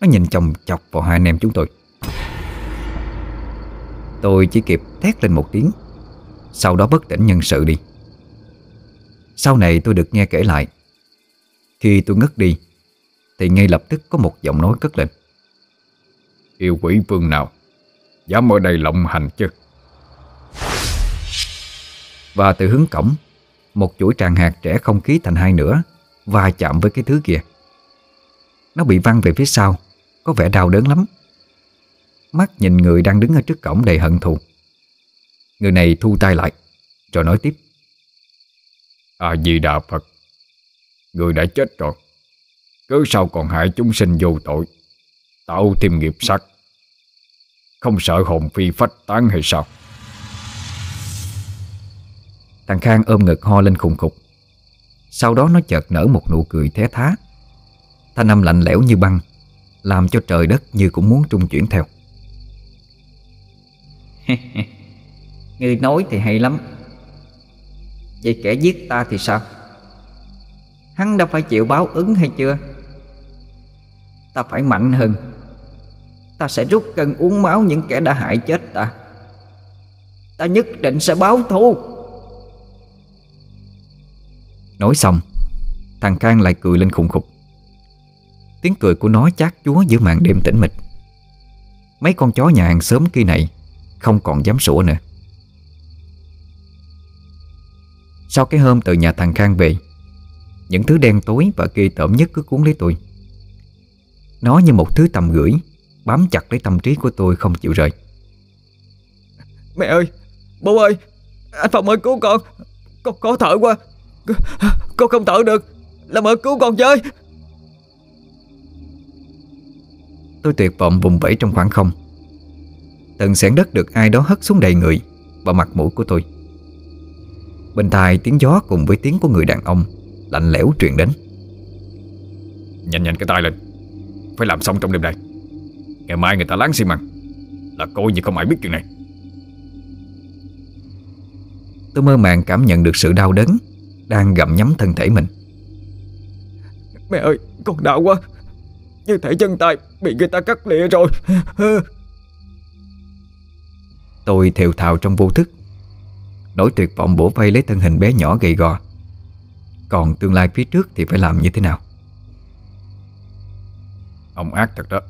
Nó nhìn chồng chọc vào hai anh em chúng tôi. Tôi chỉ kịp thét lên một tiếng. Sau đó bất tỉnh nhân sự đi. Sau này tôi được nghe kể lại. Khi tôi ngất đi thì ngay lập tức có một giọng nói cất lên. Yêu quỷ vương nào Dám ở đây lộng hành chứ? Và từ hướng cổng Một chuỗi tràn hạt trẻ không khí thành hai nửa Va chạm với cái thứ kia. Nó bị văng về phía sau Có vẻ đau đớn lắm. Mắt nhìn người đang đứng ở trước cổng đầy hận thù. Người này thu tay lại Rồi nói tiếp. A-di-đà Phật Người đã chết rồi cứ sao còn hại chúng sinh vô tội, Tạo thêm nghiệp sắc. Không sợ hồn phi phách tán hay sao? Thằng Khang ôm ngực ho lên khùng khục. Sau đó nó chợt nở một nụ cười thế thá. Thanh âm lạnh lẽo như băng, Làm cho trời đất như cũng muốn trung chuyển theo. Người nói thì hay lắm. Vậy kẻ giết ta thì sao? Hắn đã phải chịu báo ứng hay chưa? Ta phải mạnh hơn. Ta sẽ rút cân uống máu những kẻ đã hại chết ta. Ta nhất định sẽ báo thù. Nói xong, Thằng Khang lại cười lên khùng khục. Tiếng cười của nó chát chúa giữa màn đêm tĩnh mịch. Mấy con chó nhà hàng sớm kia này Không còn dám sủa nữa. Sau cái hôm từ nhà thằng Khang về, Những thứ đen tối và ghê tởm nhất cứ cuốn lấy tôi. Nó như một thứ tầm gửi Bám chặt lấy tâm trí của tôi không chịu rời. Mẹ ơi Bố ơi Anh Phong ơi cứu con. Con có thở quá. Con không thở được. Làm ơn cứu con chơi Tôi tuyệt vọng vùng vẫy trong khoảng không. Từng sẻn đất được ai đó hất xuống đầy người Và mặt mũi của tôi. Bên tai tiếng gió cùng với tiếng của người đàn ông Lạnh lẽo truyền đến. Nhanh nhanh cái tay lên Phải làm xong trong đêm nay. Ngày mai người ta láng xi măng. Là coi như không ai biết chuyện này. Tôi mơ màng cảm nhận được sự đau đớn Đang gặm nhấm thân thể mình. Mẹ ơi con đau quá. Như thể chân tay bị người ta cắt lìa rồi. Tôi thều thào trong vô thức. Nỗi tuyệt vọng bổ vây lấy thân hình bé nhỏ gầy gò. Còn tương lai phía trước thì phải làm như thế nào Ông ác thật đó.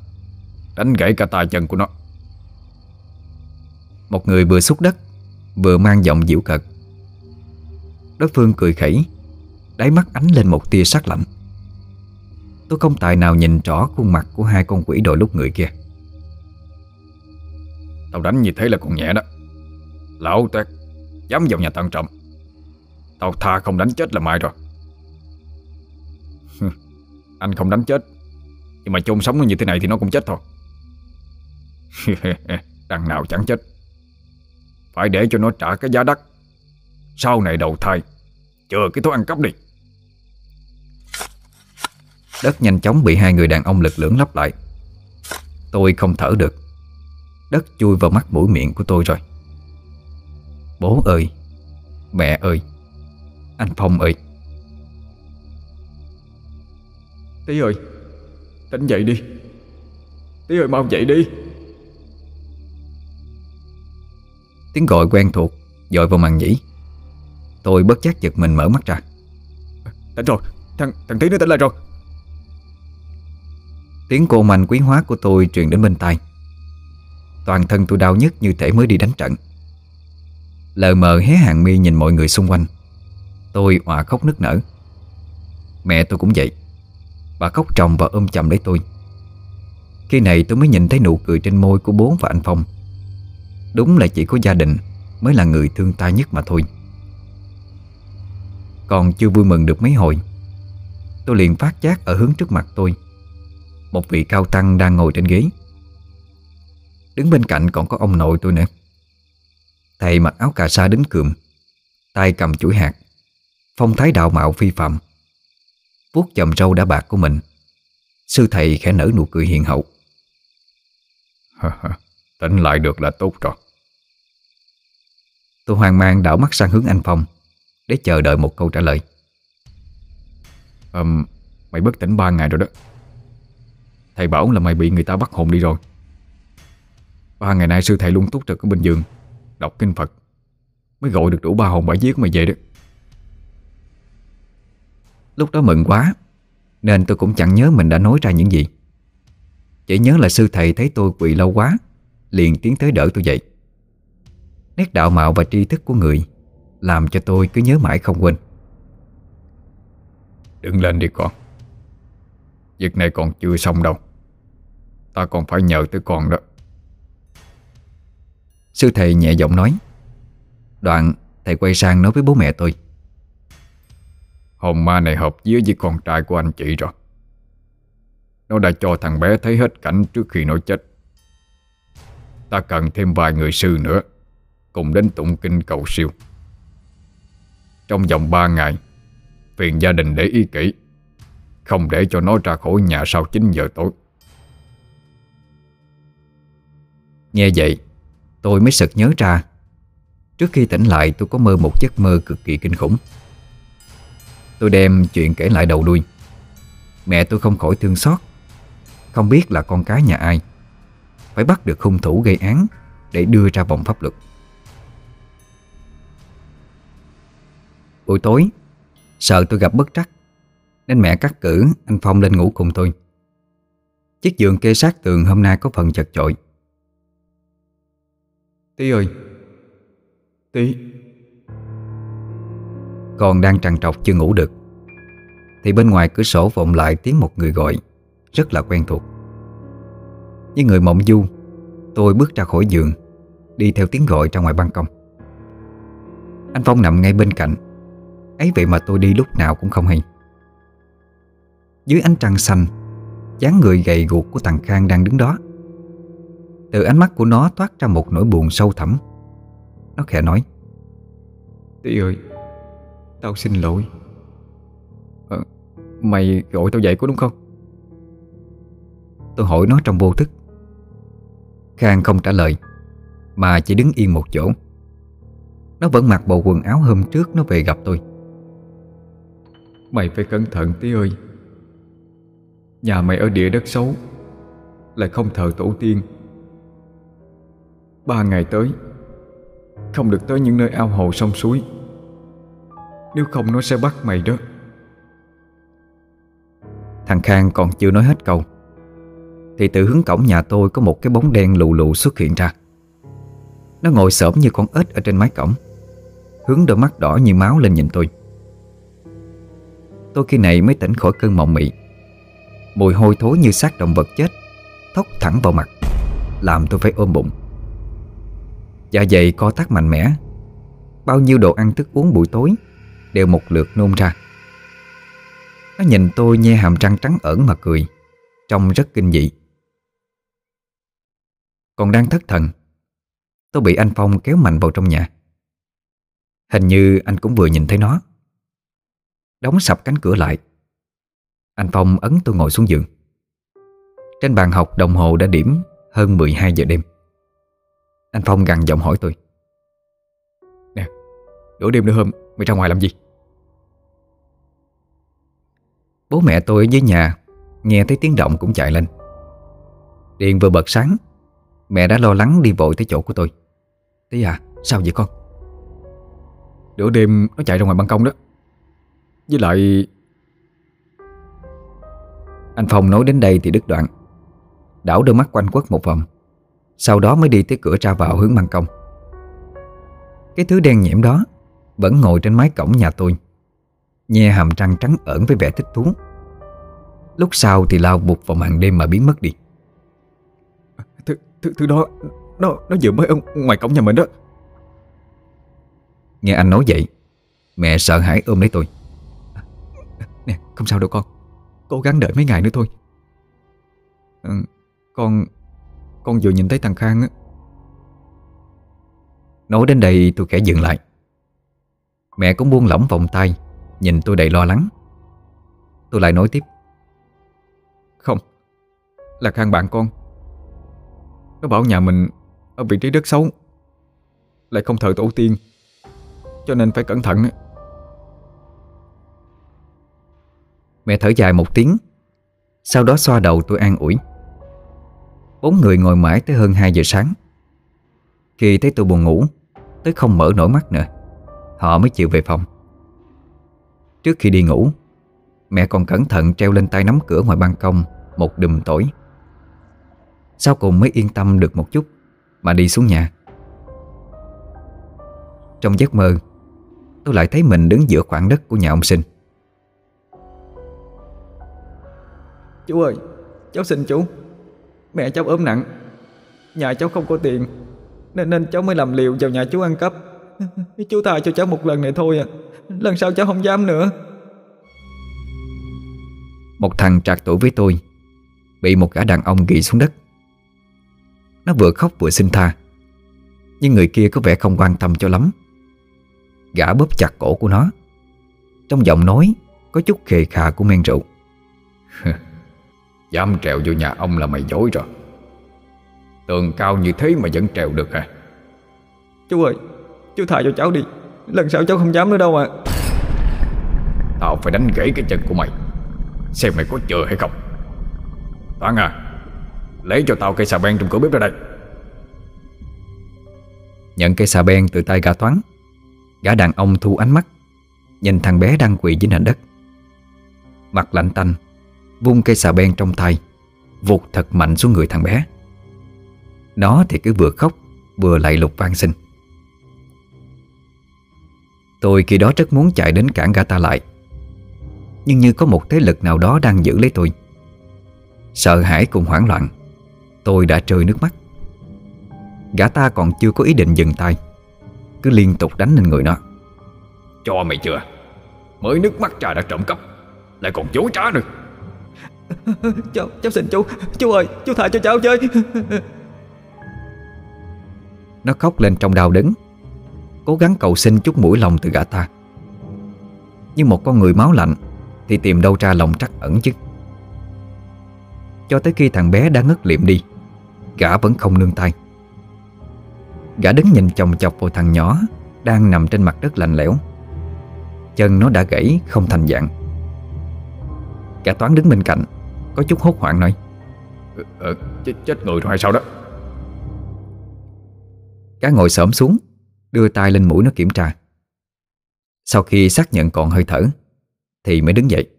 Đánh gãy cả tay chân của nó. Một người vừa xúc đất, Vừa mang giọng dịu cợt. Đối phương cười khẩy, Đáy mắt ánh lên một tia sắc lạnh. Tôi không tài nào nhìn rõ khuôn mặt của hai con quỷ đội lúc người kia. Tao đánh như thế là còn nhẹ đó. Lão tuyệt Dám vào nhà tăng trọng. Tao tha không đánh chết là mai rồi. Anh không đánh chết nhưng mà chôn sống nó như thế này thì nó cũng chết thôi. Đằng nào chẳng chết. Phải để cho nó trả cái giá đắt. Sau này đầu thai, Chờ cái thói ăn cắp đi. Đất nhanh chóng bị hai người đàn ông lực lưỡng lắp lại. Tôi không thở được. Đất chui vào mắt mũi miệng của tôi rồi. Bố ơi, Mẹ ơi, Anh Phong ơi. Tí ơi Tỉnh dậy đi. Tí ơi mau dậy đi. Tiếng gọi quen thuộc Dội vào màn nhĩ. Tôi bất giác giật mình mở mắt ra. Tỉnh rồi Thằng, thằng Tí nó tỉnh lại rồi. Tiếng cô manh quý hóa của tôi truyền đến bên tai. Toàn thân tôi đau nhất như thể mới đi đánh trận. Lờ mờ hé hàng mi nhìn mọi người xung quanh. Tôi òa khóc nức nở. Mẹ tôi cũng vậy Bà khóc tròng và ôm chầm lấy tôi. Khi này tôi mới nhìn thấy nụ cười trên môi của bố và anh Phong. Đúng là chỉ có gia đình Mới là người thương ta nhất mà thôi. Còn chưa vui mừng được mấy hồi, Tôi liền phát giác ở hướng trước mặt tôi, Một vị cao tăng đang ngồi trên ghế. Đứng bên cạnh còn có ông nội tôi nữa. Thầy mặc áo cà sa đính cườm, tay cầm chuỗi hạt, Phong thái đạo mạo phi phạm vuốt chầm râu đã bạc của mình. Sư thầy khẽ nở nụ cười hiền hậu. Tỉnh lại được là tốt rồi. Tôi hoang mang đảo mắt sang hướng anh Phong Để chờ đợi một câu trả lời. Um, Mày bất tỉnh ba ngày rồi đó. Thầy bảo là mày bị người ta bắt hồn đi rồi. Ba ngày nay sư thầy luôn túc trực ở bên giường Đọc kinh Phật Mới gọi được đủ ba hồn bảy vía của mày về đó Lúc đó mừng quá Nên tôi cũng chẳng nhớ mình đã nói ra những gì. Chỉ nhớ là sư thầy thấy tôi quỳ lâu quá Liền tiến tới đỡ tôi dậy. Nét đạo mạo và tri thức của người Làm cho tôi cứ nhớ mãi không quên. Đừng lên đi con. Việc này còn chưa xong đâu. Ta còn phải nhờ tới con đó. Sư thầy nhẹ giọng nói. Đoạn thầy quay sang nói với bố mẹ tôi Hồn ma này hợp với với con trai của anh chị rồi. Nó đã cho thằng bé thấy hết cảnh trước khi nó chết. Ta cần thêm vài người sư nữa, Cùng đến tụng kinh cầu siêu. Trong vòng 3 ngày, Phiền gia đình để ý kỹ, Không để cho nó ra khỏi nhà sau 9 giờ tối. Nghe vậy, Tôi mới sực nhớ ra, Trước khi tỉnh lại tôi có mơ một giấc mơ cực kỳ kinh khủng. Tôi đem chuyện kể lại đầu đuôi Mẹ tôi không khỏi thương xót. Không biết là con cái nhà ai. Phải bắt được hung thủ gây án Để đưa ra vòng pháp luật. Buổi tối, Sợ tôi gặp bất trắc, Nên mẹ cắt cử anh Phong lên ngủ cùng tôi. Chiếc giường kê sát tường hôm nay có phần chật chội. Tí ơi! Tí còn đang trằn trọc chưa ngủ được. Thì bên ngoài cửa sổ vọng lại tiếng một người gọi, Rất là quen thuộc. Như người mộng du, Tôi bước ra khỏi giường, Đi theo tiếng gọi ra ngoài ban công. Anh Phong nằm ngay bên cạnh, ấy vậy mà tôi đi lúc nào cũng không hay. Dưới ánh trăng xanh, dáng người gầy guộc của thằng Khang đang đứng đó. Từ ánh mắt của nó toát ra một nỗi buồn sâu thẳm. Nó khẽ nói Tí ơi Tao xin lỗi. À, Mày gọi tao dậy có đúng không? Tôi hỏi nó trong vô thức. Khang không trả lời Mà chỉ đứng yên một chỗ. Nó vẫn mặc bộ quần áo hôm trước nó về gặp tôi. Mày phải cẩn thận tí ơi. Nhà mày ở địa đất xấu Lại không thờ tổ tiên. Ba ngày tới Không được tới những nơi ao hồ sông suối. Nếu không nó sẽ bắt mày đó. Thằng Khang còn chưa nói hết câu. Thì từ hướng cổng nhà tôi Có một cái bóng đen lù lù xuất hiện ra. Nó ngồi sớm như con ếch Ở trên mái cổng, Hướng đôi mắt đỏ như máu lên nhìn tôi. Tôi khi này mới tỉnh khỏi cơn mộng mị. Mùi hôi thối như xác động vật chết, Thốc thẳng vào mặt, Làm tôi phải ôm bụng. Dạ dày co thắt mạnh mẽ, Bao nhiêu đồ ăn thức uống buổi tối Đều một lượt nôn ra. Nó nhìn tôi nhe hàm răng trắng ẩn mà cười, Trông rất kinh dị. Còn đang thất thần, Tôi bị anh Phong kéo mạnh vào trong nhà. Hình như anh cũng vừa nhìn thấy nó. Đóng sập cánh cửa lại. Anh Phong ấn tôi ngồi xuống giường. Trên bàn học đồng hồ đã điểm hơn 12 giờ đêm. Anh Phong gằn giọng hỏi tôi nửa đêm nữa hôm Mày ra ngoài làm gì? Bố mẹ tôi ở dưới nhà Nghe thấy tiếng động cũng chạy lên. Điện vừa bật sáng Mẹ đã lo lắng đi vội tới chỗ của tôi. Tí à, sao vậy con? Nửa đêm nó chạy ra ngoài ban công đó. Với lại Anh Phong nói đến đây thì đứt đoạn. Đảo đôi mắt quanh quất một vòng Sau đó mới đi tới cửa ra vào hướng ban công. Cái thứ đen nhiễm đó Vẫn ngồi trên mái cổng nhà tôi. Nhe hàm răng trắng ẩn với vẻ thích thú. Lúc sau thì lao bụt vào màn đêm mà biến mất đi. Thứ, thứ, thứ đó Nó nó vừa mới ở ngoài cổng nhà mình đó. Nghe anh nói vậy Mẹ sợ hãi ôm lấy tôi. Nè không sao đâu con. Cố gắng đợi mấy ngày nữa thôi. Ừ, Con Con vừa nhìn thấy thằng Khang á. Nói đến đây tôi khẽ dừng lại Mẹ cũng buông lỏng vòng tay, Nhìn tôi đầy lo lắng. Tôi lại nói tiếp. Không, Là Khang bạn con. Nó bảo nhà mình Ở vị trí đất xấu, Lại không thờ tổ tiên, Cho nên phải cẩn thận. Mẹ thở dài một tiếng, Sau đó xoa đầu tôi an ủi. Bốn người ngồi mãi tới hơn 2 giờ sáng. Khi thấy tôi buồn ngủ, Tới không mở nổi mắt nữa. Họ mới chịu về phòng. Trước khi đi ngủ, Mẹ còn cẩn thận treo lên tay nắm cửa ngoài ban công Một đùm tỏi. Sau cùng mới yên tâm được một chút Mà đi xuống nhà. Trong giấc mơ, Tôi lại thấy mình đứng giữa khoảng đất của nhà ông sinh. Chú ơi, Cháu xin chú. Mẹ cháu ốm nặng. Nhà cháu không có tiền, Nên nên cháu mới làm liều vào nhà chú ăn cắp. Chú tha cho cháu một lần này thôi à. Lần sau cháu không dám nữa. Một thằng trạc tuổi với tôi Bị một gã đàn ông ghi xuống đất. Nó vừa khóc vừa xin tha. Nhưng người kia có vẻ không quan tâm cho lắm. Gã bóp chặt cổ của nó. Trong giọng nói Có chút khề khà của men rượu. Dám trèo vô nhà ông là mày dối rồi. Tường cao như thế mà vẫn trèo được hả? Chú ơi Chú tha cho cháu đi. Lần sau cháu không dám nữa đâu à Tao phải đánh gãy cái chân của mày. Xem mày có chờ hay không. Toán à Lấy cho tao cây xà beng trong cửa bếp ra đây. Nhận cây xà beng từ tay gã toán. Gã đàn ông thu ánh mắt Nhìn thằng bé đang quỳ dưới nền đất. Mặt lạnh tanh Vung cây xà beng trong tay Vụt thật mạnh xuống người thằng bé. Nó thì cứ vừa khóc Vừa lạy lục van xin Tôi khi đó rất muốn chạy đến cản gã ta lại. Nhưng như có một thế lực nào đó đang giữ lấy tôi. Sợ hãi cùng hoảng loạn Tôi đã rơi nước mắt. Gã ta còn chưa có ý định dừng tay Cứ liên tục đánh lên người nó. Cho mày chưa? Mới nước mắt trà đã trộm cắp Lại còn dối trá nữa. Cháu, cháu xin chú Chú ơi chú tha cho cháu chơi Nó khóc lên trong đau đớn Cố gắng cầu xin chút mũi lòng từ gã ta. Nhưng một con người máu lạnh Thì tìm đâu ra lòng trắc ẩn chứ. Cho tới khi thằng bé đã ngất liệm đi Gã vẫn không nương tay. Gã đứng nhìn chồng chọc vào thằng nhỏ Đang nằm trên mặt đất lạnh lẽo. Chân nó đã gãy không thành dạng. Gã toán đứng bên cạnh Có chút hốt hoảng nói ờ, ờ, chết, chết người rồi hay sao đó? Gã ngồi xổm xuống Đưa tay lên mũi nó kiểm tra. Sau khi xác nhận còn hơi thở Thì mới đứng dậy.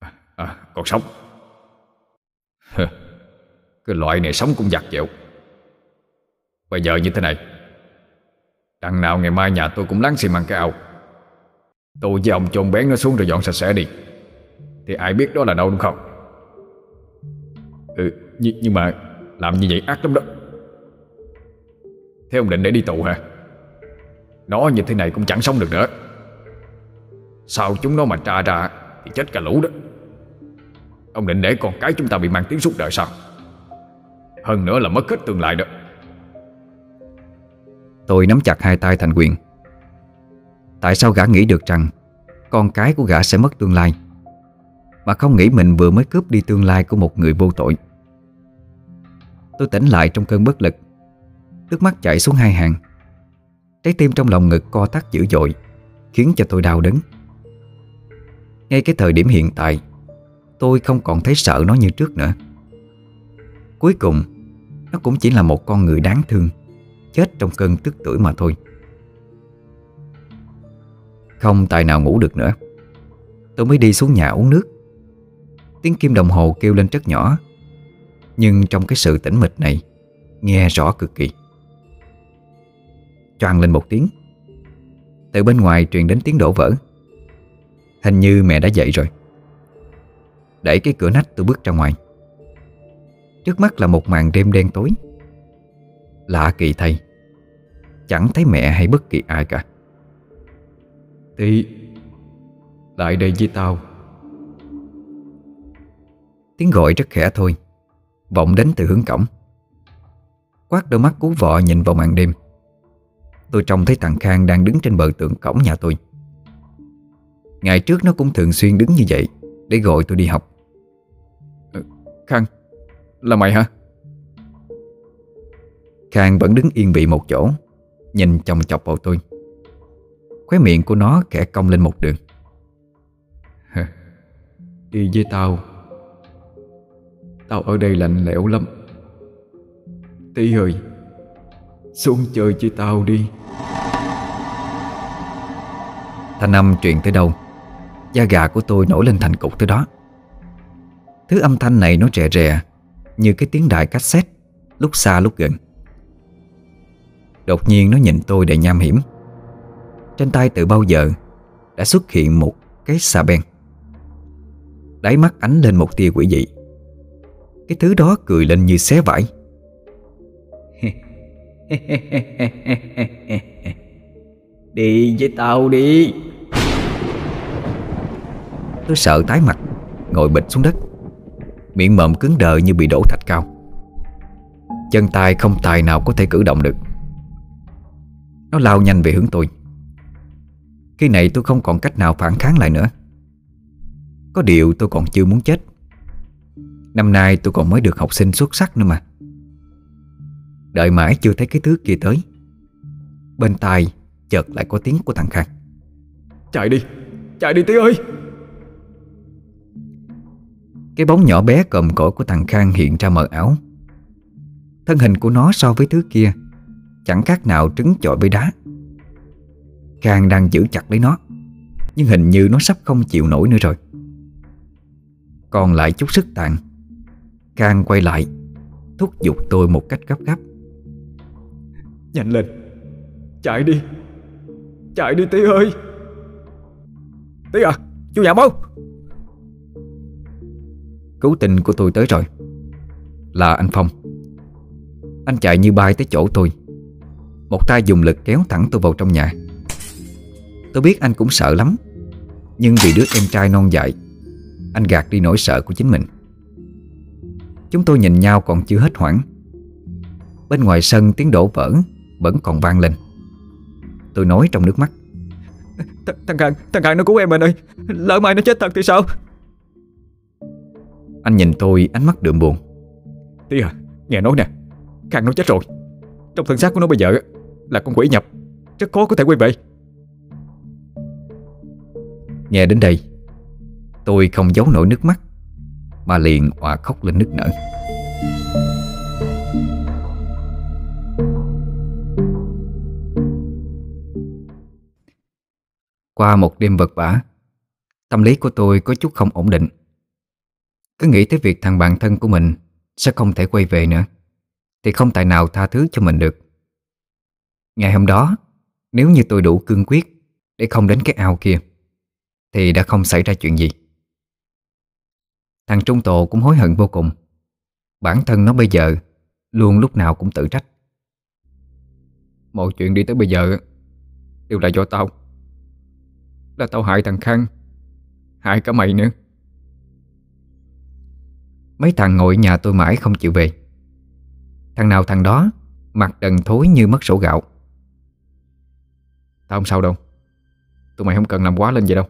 À, à Còn sống. Cái loại này sống cũng giặt dẹo. Bây giờ như thế này Đằng nào ngày mai nhà tôi cũng láng xì măng cái ao. Tôi với ông chôn bén nó xuống rồi dọn sạch sẽ đi. Thì ai biết đó là đâu đúng không? Ừ nhưng, nhưng mà Làm như vậy ác lắm đó. Thế ông định để đi tù hả? Nó như thế này cũng chẳng sống được nữa. Sao chúng nó mà tra ra Thì chết cả lũ đó. Ông định để con cái chúng ta bị mang tiếng suốt đời sao? Hơn nữa là mất hết tương lai đó. Tôi nắm chặt hai tay thành quyền. Tại sao gã nghĩ được rằng Con cái của gã sẽ mất tương lai, Mà không nghĩ mình vừa mới cướp đi tương lai của một người vô tội? Tôi tỉnh lại trong cơn bất lực, Nước mắt chảy xuống hai hàng. Trái tim trong lòng ngực co thắt dữ dội, Khiến cho tôi đau đớn. Ngay cái thời điểm hiện tại, Tôi không còn thấy sợ nó như trước nữa. Cuối cùng, Nó cũng chỉ là một con người đáng thương, Chết trong cơn tức tuổi mà thôi. Không tài nào ngủ được nữa. Tôi mới đi xuống nhà uống nước. Tiếng kim đồng hồ kêu lên rất nhỏ, Nhưng trong cái sự tĩnh mịch này, Nghe rõ cực kỳ. Choang lên một tiếng. Từ bên ngoài truyền đến tiếng đổ vỡ. Hình như mẹ đã dậy rồi. Đẩy cái cửa nách tôi bước ra ngoài. Trước mắt là một màn đêm đen tối. Lạ kỳ thay. Chẳng thấy mẹ hay bất kỳ ai cả. Tí Lại đây với tao. Tiếng gọi rất khẽ thôi Vọng đến từ hướng cổng. Quát đôi mắt cú vọ nhìn vào màn đêm Tôi trông thấy thằng Khang đang đứng trên bờ tượng cổng nhà tôi. Ngày trước nó cũng thường xuyên đứng như vậy, Để gọi tôi đi học. Ờ, Khang, Là mày hả? Khang vẫn đứng yên vị một chỗ, Nhìn chồng chọc vào tôi. Khóe miệng của nó kẻ cong lên một đường. Đi với tao. Tao ở đây lạnh lẽo lắm. Tí ơi xuống chơi với tao đi. Thanh âm truyền tới đâu? Da gà của tôi nổi lên thành cục tới đó. Thứ âm thanh này nó rè rè, Như cái tiếng đại cassette, Lúc xa lúc gần. Đột nhiên nó nhìn tôi đầy nham hiểm. Trên tay từ bao giờ Đã xuất hiện một cái xà beng. Đáy mắt ánh lên một tia quỷ dị. Cái thứ đó cười lên như xé vải. Đi với tao đi. Tôi sợ tái mặt, Ngồi bịch xuống đất. Miệng mộm cứng đờ như bị đổ thạch cao. Chân tay không tài nào có thể cử động được. Nó lao nhanh về hướng tôi. Khi này tôi không còn cách nào phản kháng lại nữa. Có điều tôi còn chưa muốn chết. Năm nay tôi còn mới được học sinh xuất sắc nữa mà. Đợi mãi chưa thấy cái thứ kia tới. Bên tai chợt lại có tiếng của thằng Khang. Chạy đi, chạy đi tí ơi. Cái bóng nhỏ bé cầm cỗi của thằng Khang hiện ra mờ ảo. Thân hình của nó so với thứ kia Chẳng khác nào trứng chọi với đá. Khang đang giữ chặt lấy nó Nhưng hình như nó sắp không chịu nổi nữa rồi. Còn lại chút sức tàn Khang quay lại Thúc giục tôi một cách gấp gáp Nhanh lên. Chạy đi. Chạy đi tí ơi. Tí à Chú nhà mau. Cứu tình của tôi tới rồi. Là anh Phong. Anh chạy như bay tới chỗ tôi. Một tay dùng lực kéo thẳng tôi vào trong nhà. Tôi biết anh cũng sợ lắm. Nhưng vì đứa em trai non dại, Anh gạt đi nỗi sợ của chính mình. Chúng tôi nhìn nhau còn chưa hết hoảng. Bên ngoài sân tiếng đổ vỡ. Vẫn còn vang lên. Tôi nói trong nước mắt. Th Thằng Khang, thằng Khang nó cứu em mình ơi. Lỡ mai nó chết thật thì sao? Anh nhìn tôi ánh mắt đượm buồn. Tí à, nghe nói nè Khang nó chết rồi. Trong thân xác của nó bây giờ là con quỷ nhập Rất khó có thể quay về. Nghe đến đây Tôi không giấu nổi nước mắt Mà liền òa khóc lên nức nở Qua một đêm vật vả Tâm lý của tôi có chút không ổn định. Cứ nghĩ tới việc thằng bạn thân của mình Sẽ không thể quay về nữa, Thì không tài nào tha thứ cho mình được. Ngày hôm đó, Nếu như tôi đủ cương quyết Để không đến cái ao kia, Thì đã không xảy ra chuyện gì. Thằng Trung Tộ cũng hối hận vô cùng. Bản thân nó bây giờ Luôn lúc nào cũng tự trách. Mọi chuyện đi tới bây giờ Đều là do tao. Là tao hại thằng Khang. Hại cả mày nữa. Mấy thằng ngồi nhà tôi mãi không chịu về. Thằng nào thằng đó, Mặt đần thối như mất sổ gạo. Tao không sao đâu. Tụi mày không cần làm quá lên vậy đâu.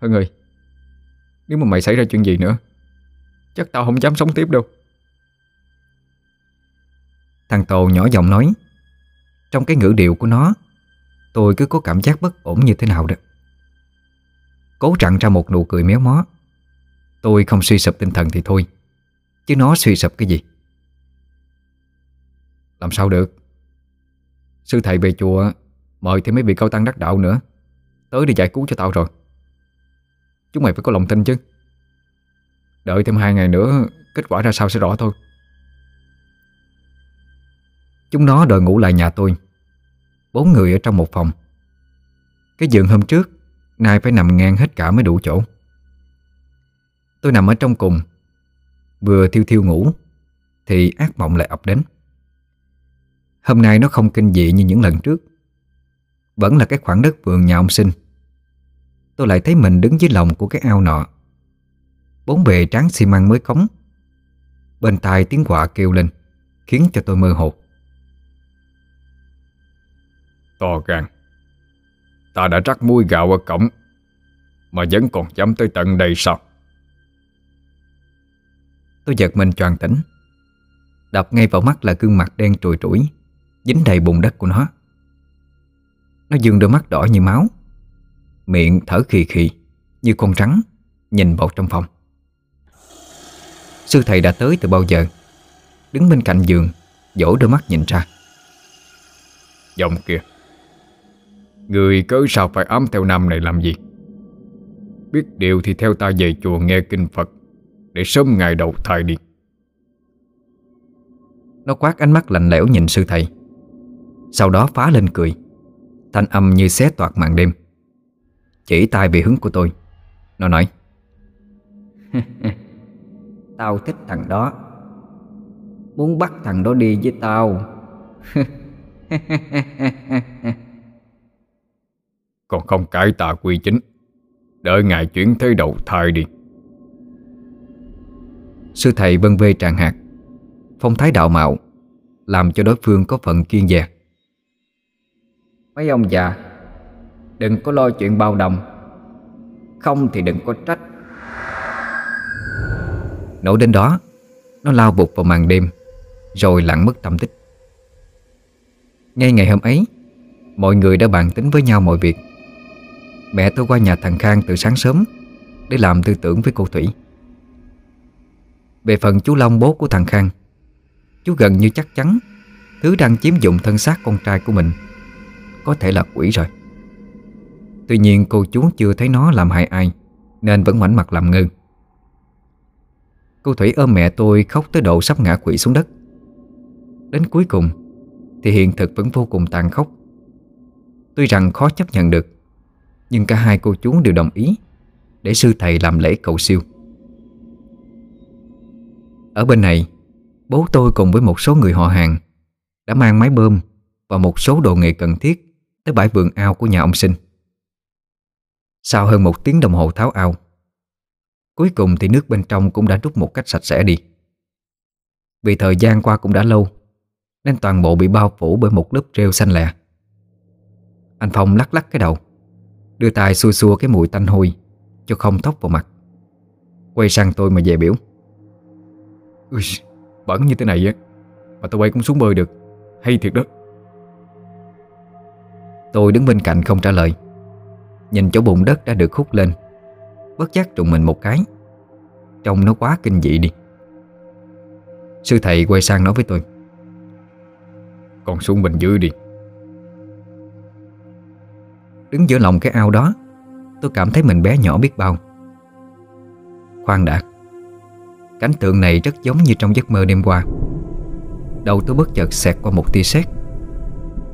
Hưng ơi, Nếu mà mày xảy ra chuyện gì nữa, Chắc tao không dám sống tiếp đâu. Thằng Tồ nhỏ giọng nói, Trong cái ngữ điệu của nó Tôi cứ có cảm giác bất ổn như thế nào đó. Cố trặn ra một nụ cười méo mó. Tôi không suy sụp tinh thần thì thôi, Chứ nó suy sụp cái gì? Làm sao được? Sư thầy về chùa, Mời thì mấy vị cao tăng đắc đạo nữa. Tới để giải cứu cho tao rồi. Chúng mày phải có lòng tin chứ. Đợi thêm hai ngày nữa, Kết quả ra sao sẽ rõ thôi. Chúng nó đòi ngủ lại nhà tôi. Bốn người ở trong một phòng. Cái giường hôm trước Nay phải nằm ngang hết cả mới đủ chỗ. Tôi nằm ở trong cùng, Vừa thiêu thiêu ngủ, Thì ác mộng lại ập đến. Hôm nay nó không kinh dị như những lần trước, Vẫn là cái khoảng đất vườn nhà ông sinh. Tôi lại thấy mình đứng dưới lòng của cái ao nọ. Bốn bề tráng xi măng mới cống, Bên tai tiếng quạ kêu lên, Khiến cho tôi mơ hồ. To gan. Ta đã rắc muôi gạo ở cổng Mà vẫn còn dám tới tận đây sao? Tôi giật mình choàng tỉnh. Đập ngay vào mắt là gương mặt đen trùi trũi Dính đầy bùn đất của nó. Nó dương đôi mắt đỏ như máu. Miệng thở khì khì Như con rắn Nhìn vào trong phòng. Sư thầy đã tới từ bao giờ? Đứng bên cạnh giường Dỗ đôi mắt nhìn ra. Dòng kìa Người cớ sao phải ám theo nam này làm gì? Biết điều thì theo ta về chùa nghe kinh Phật, Để sớm ngày đầu thai đi. Nó quát ánh mắt lạnh lẽo nhìn sư thầy. Sau đó phá lên cười, Thanh âm như xé toạc màn đêm. Chỉ tay về hướng của tôi. Nó nói, Tao thích thằng đó. Muốn bắt thằng đó đi với tao. Còn không cải tà quy chính. Đợi ngài chuyển thế đầu thai đi. Sư thầy vân vê tràn hạt. Phong thái đạo mạo Làm cho đối phương có phần kiên dè. Mấy ông già Đừng có lo chuyện bao đồng. Không thì đừng có trách. Nổi đến đó Nó lao vụt vào màn đêm Rồi lặng mất tâm tích. Ngay ngày hôm ấy Mọi người đã bàn tính với nhau mọi việc Mẹ tôi qua nhà thằng Khang từ sáng sớm Để làm tư tưởng với cô Thủy. Về phần chú Long bố của thằng Khang, Chú gần như chắc chắn Thứ đang chiếm dụng thân xác con trai của mình Có thể là quỷ rồi. Tuy nhiên cô chú chưa thấy nó làm hại ai, Nên vẫn ngoảnh mặt làm ngơ. Cô Thủy ôm mẹ tôi khóc tới độ sắp ngã quỵ xuống đất. Đến cuối cùng Thì hiện thực vẫn vô cùng tàn khốc. Tuy rằng khó chấp nhận được nhưng cả hai cô chú đều đồng ý Để sư thầy làm lễ cầu siêu. Ở bên này, Bố tôi cùng với một số người họ hàng Đã mang máy bơm Và một số đồ nghề cần thiết Tới bãi vườn ao của nhà ông sinh. Sau hơn một tiếng đồng hồ tháo ao, Cuối cùng thì nước bên trong cũng đã rút một cách sạch sẽ đi. Vì thời gian qua cũng đã lâu, Nên toàn bộ bị bao phủ bởi một lớp rêu xanh lè. Anh Phong lắc lắc cái đầu. Đưa tay xua xua cái mùi tanh hôi Cho không tóc vào mặt. Quay sang tôi mà về biểu. Ui, Bẩn như thế này á Mà tôi bay cũng xuống bơi được. Hay thiệt đó. Tôi đứng bên cạnh không trả lời. Nhìn chỗ bụng đất đã được hút lên. Bất giác trùng mình một cái. Trông nó quá kinh dị đi. Sư thầy quay sang nói với tôi. Còn xuống bình dưới đi. Đứng giữa lòng cái ao đó Tôi cảm thấy mình bé nhỏ biết bao. Khoan đã Cảnh tượng này rất giống như trong giấc mơ đêm qua. Đầu tôi bất chợt xẹt qua một tia sét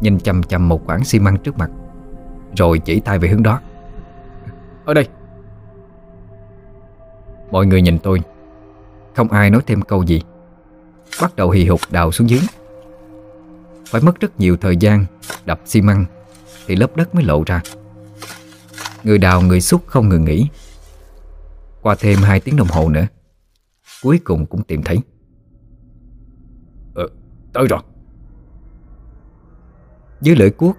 Nhìn chầm chầm một quảng xi măng trước mặt Rồi chỉ tay về hướng đó. Ở đây. Mọi người nhìn tôi Không ai nói thêm câu gì. Bắt đầu hì hục đào xuống dưới. Phải mất rất nhiều thời gian Đập xi măng Thì lớp đất mới lộ ra. Người đào người xúc không ngừng nghỉ. Qua thêm 2 tiếng đồng hồ nữa Cuối cùng cũng tìm thấy. Ờ, tới rồi. Dưới lưỡi cuốc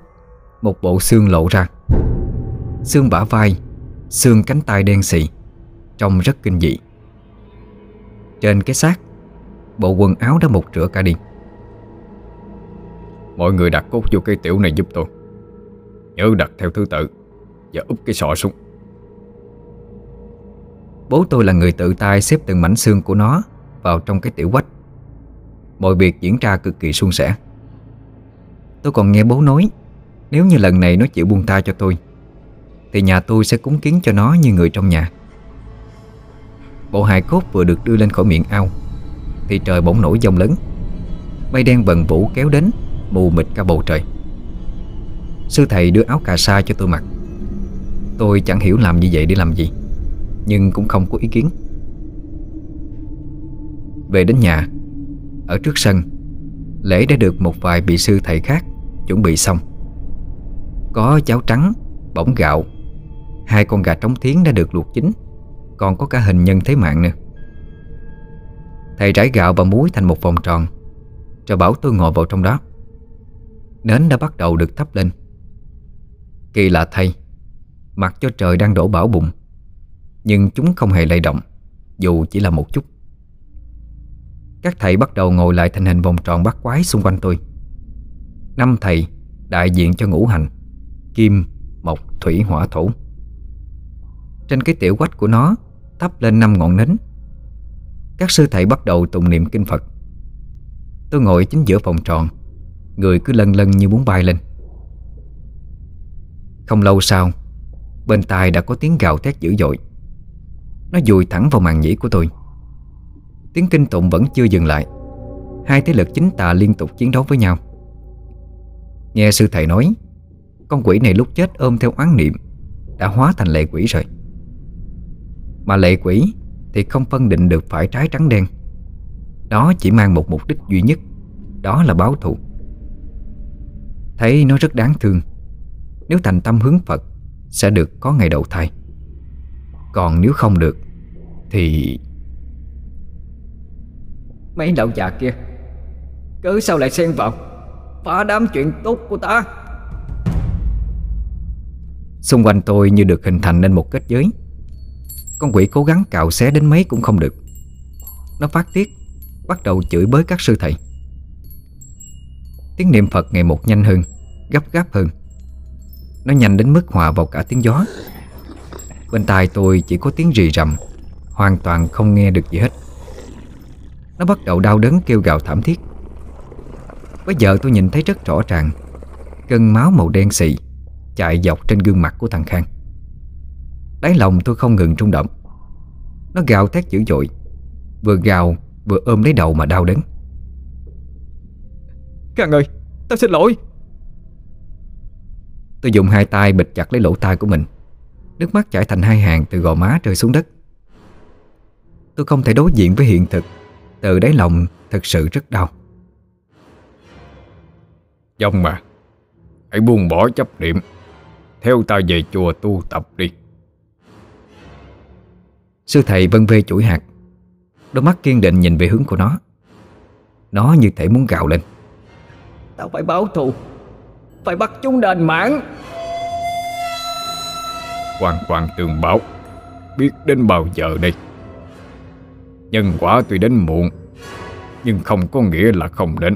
Một bộ xương lộ ra. Xương bả vai Xương cánh tay đen xì Trông rất kinh dị. Trên cái xác Bộ quần áo đã một rửa cả đi. Mọi người đặt cốt vô cây tiểu này giúp tôi Nhớ đặt theo thứ tự Và úp cái sọ xuống. Bố tôi là người tự tay xếp từng mảnh xương của nó Vào trong cái tiểu quách. Mọi việc diễn ra cực kỳ suôn sẻ. Tôi còn nghe bố nói, Nếu như lần này nó chịu buông tay cho tôi, Thì nhà tôi sẽ cúng kiến cho nó như người trong nhà. Bộ hài cốt vừa được đưa lên khỏi miệng ao, Thì trời bỗng nổi giông lớn. Mây đen vần vũ kéo đến, Mù mịt cả bầu trời. Sư thầy đưa áo cà sa cho tôi mặc. Tôi chẳng hiểu làm như vậy để làm gì Nhưng cũng không có ý kiến. Về đến nhà Ở trước sân Lễ đã được một vài vị sư thầy khác Chuẩn bị xong. Có cháo trắng, bỏng gạo Hai con gà trống thiến đã được luộc chín Còn có cả hình nhân thế mạng nữa. Thầy trải gạo và muối thành một vòng tròn Rồi bảo tôi ngồi vào trong đó. Nến đã bắt đầu được thắp lên. Kỳ lạ thay. Mặc cho trời đang đổ bão bụng Nhưng chúng không hề lay động Dù chỉ là một chút. Các thầy bắt đầu ngồi lại thành hình vòng tròn bắt quái xung quanh tôi. Năm thầy đại diện cho ngũ hành Kim, mộc, thủy, hỏa, thổ. Trên cái tiểu quách của nó Thắp lên năm ngọn nến. Các sư thầy bắt đầu tụng niệm kinh Phật. Tôi ngồi chính giữa vòng tròn Người cứ lân lân như muốn bay lên. Không lâu sau, Bên tai đã có tiếng gào thét dữ dội. Nó dùi thẳng vào màn nhĩ của tôi. Tiếng kinh tụng vẫn chưa dừng lại. Hai thế lực chính tà liên tục chiến đấu với nhau. Nghe sư thầy nói, Con quỷ này lúc chết ôm theo oán niệm, Đã hóa thành lệ quỷ rồi. Mà lệ quỷ Thì không phân định được phải trái trắng đen. Đó chỉ mang một mục đích duy nhất, Đó là báo thù. Thấy nó rất đáng thương nếu thành tâm hướng Phật, Sẽ được có ngày đầu thai. Còn nếu không được, Thì Mấy lão già kia, Cớ sao lại xen vào? Phá đám chuyện tốt của ta. Xung quanh tôi như được hình thành nên một kết giới. Con quỷ cố gắng cạo xé đến mấy cũng không được. Nó phát tiết, Bắt đầu chửi bới các sư thầy. Tiếng niệm Phật ngày một nhanh hơn, Gấp gáp hơn. Nó nhanh đến mức hòa vào cả tiếng gió. Bên tai tôi chỉ có tiếng rì rầm, Hoàn toàn không nghe được gì hết. Nó bắt đầu đau đớn kêu gào thảm thiết. Bây giờ tôi nhìn thấy rất rõ ràng, Cơn máu màu đen xị Chạy dọc trên gương mặt của thằng Khang. Đáy lòng tôi không ngừng rung động. Nó gào thét dữ dội, Vừa gào vừa ôm lấy đầu mà đau đớn. Khang ơi, Tao xin lỗi. Tôi dùng hai tay bịt chặt lấy lỗ tai của mình. Nước mắt chảy thành hai hàng từ gò má rơi xuống đất. Tôi không thể đối diện với hiện thực. Từ đáy lòng thật sự rất đau. Dông mà Hãy buông bỏ chấp niệm. Theo ta về chùa tu tập đi. Sư thầy vân vê chuỗi hạt. Đôi mắt kiên định nhìn về hướng của nó. Nó như thể muốn gào lên. Tao phải báo thù Phải bắt chúng đền mạng. Hoàn toàn tường báo Biết đến bao giờ đây? Nhân quả tuy đến muộn Nhưng không có nghĩa là không đến.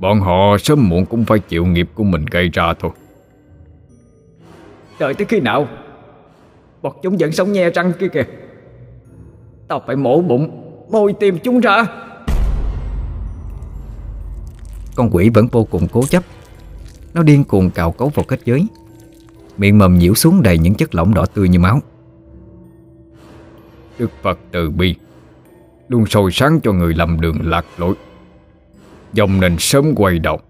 Bọn họ sớm muộn cũng phải chịu nghiệp của mình gây ra thôi. Đợi tới khi nào? Bọn chúng vẫn sống nhe răng kia kìa. Tao phải mổ bụng Môi tìm chúng ra. Con quỷ vẫn vô cùng cố chấp nó điên cuồng cào cấu vào kết giới. Miệng mầm nhiễu xuống đầy những chất lỏng đỏ tươi như máu. Đức Phật từ bi, Luôn soi sáng cho người lầm đường lạc lối. Dòng nên sớm quay đầu.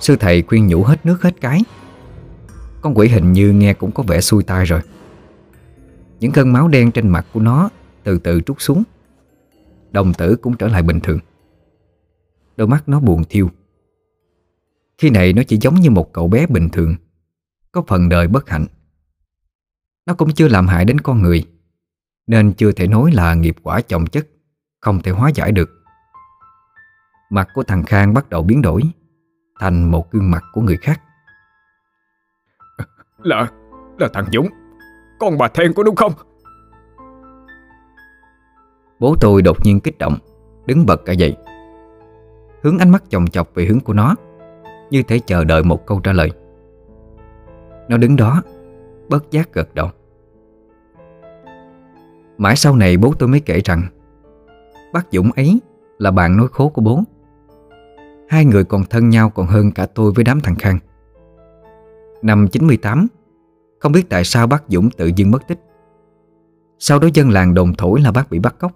Sư thầy khuyên nhủ hết nước hết cái. Con quỷ hình như nghe cũng có vẻ xui tai rồi. Những cơn máu đen trên mặt của nó Từ từ trút xuống. Đồng tử cũng trở lại bình thường. Đôi mắt nó buồn thiêu. Khi này nó chỉ giống như một cậu bé bình thường Có phần đời bất hạnh. Nó cũng chưa làm hại đến con người Nên chưa thể nói là nghiệp quả chồng chất Không thể hóa giải được. Mặt của thằng Khang bắt đầu biến đổi Thành một gương mặt của người khác. Là, là thằng Dũng Con bà Then có đúng không? Bố tôi đột nhiên kích động Đứng bật cả dậy. Hướng ánh mắt chồng chọc về hướng của nó như thể chờ đợi một câu trả lời. Nó đứng đó, Bất giác gật đầu. Mãi sau này bố tôi mới kể rằng, Bác Dũng ấy là bạn nói khố của bố. Hai người còn thân nhau còn hơn cả tôi với đám thằng Khang. Năm 98 Không biết tại sao bác Dũng tự dưng mất tích. Sau đó dân làng đồn thổi là bác bị bắt cóc.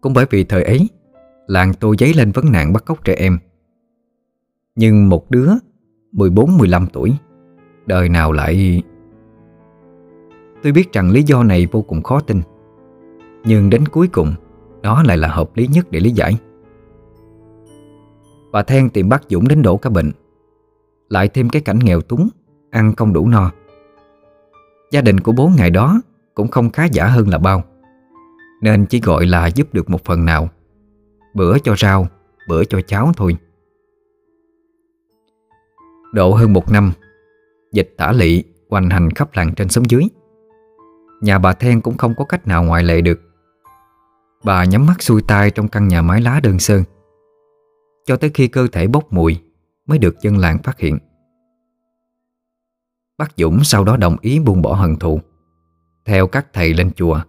Cũng bởi vì thời ấy, Làng tôi dấy lên vấn nạn bắt cóc trẻ em. Nhưng một đứa 14-15 tuổi, Đời nào lại Tôi biết rằng lý do này vô cùng khó tin, Nhưng đến cuối cùng Đó lại là hợp lý nhất để lý giải. Bà Then tìm bác Dũng đến đổ cả bệnh, Lại thêm cái cảnh nghèo túng, Ăn không đủ no. Gia đình của bố ngày đó Cũng không khá giả hơn là bao, Nên chỉ gọi là giúp được một phần nào, Bữa cho rau, Bữa cho cháo thôi. Độ hơn một năm, Dịch tả lị hoành hành khắp làng trên xóm dưới. Nhà bà Then cũng không có cách nào ngoại lệ được. Bà nhắm mắt xuôi tay trong căn nhà mái lá đơn sơ. Cho tới khi cơ thể bốc mùi Mới được dân làng phát hiện. Bác Dũng sau đó đồng ý buông bỏ hận thù. Theo các thầy lên chùa,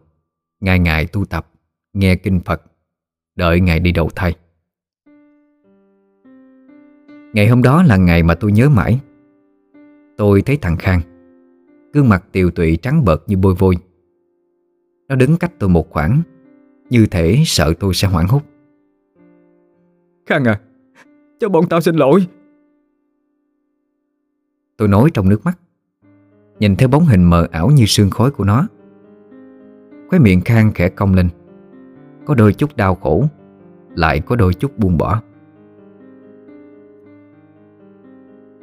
Ngày ngày tu tập, Nghe kinh Phật, Đợi ngày đi đầu thai. Ngày hôm đó là ngày mà tôi nhớ mãi. Tôi thấy thằng Khang Gương mặt tiều tụy trắng bợt như bôi vôi. Nó đứng cách tôi một khoảng Như thể sợ tôi sẽ hoảng hốt. Khang à Cho bọn tao xin lỗi. Tôi nói trong nước mắt Nhìn theo bóng hình mờ ảo như sương khói của nó. Khóe miệng Khang khẽ cong lên Có đôi chút đau khổ Lại có đôi chút buông bỏ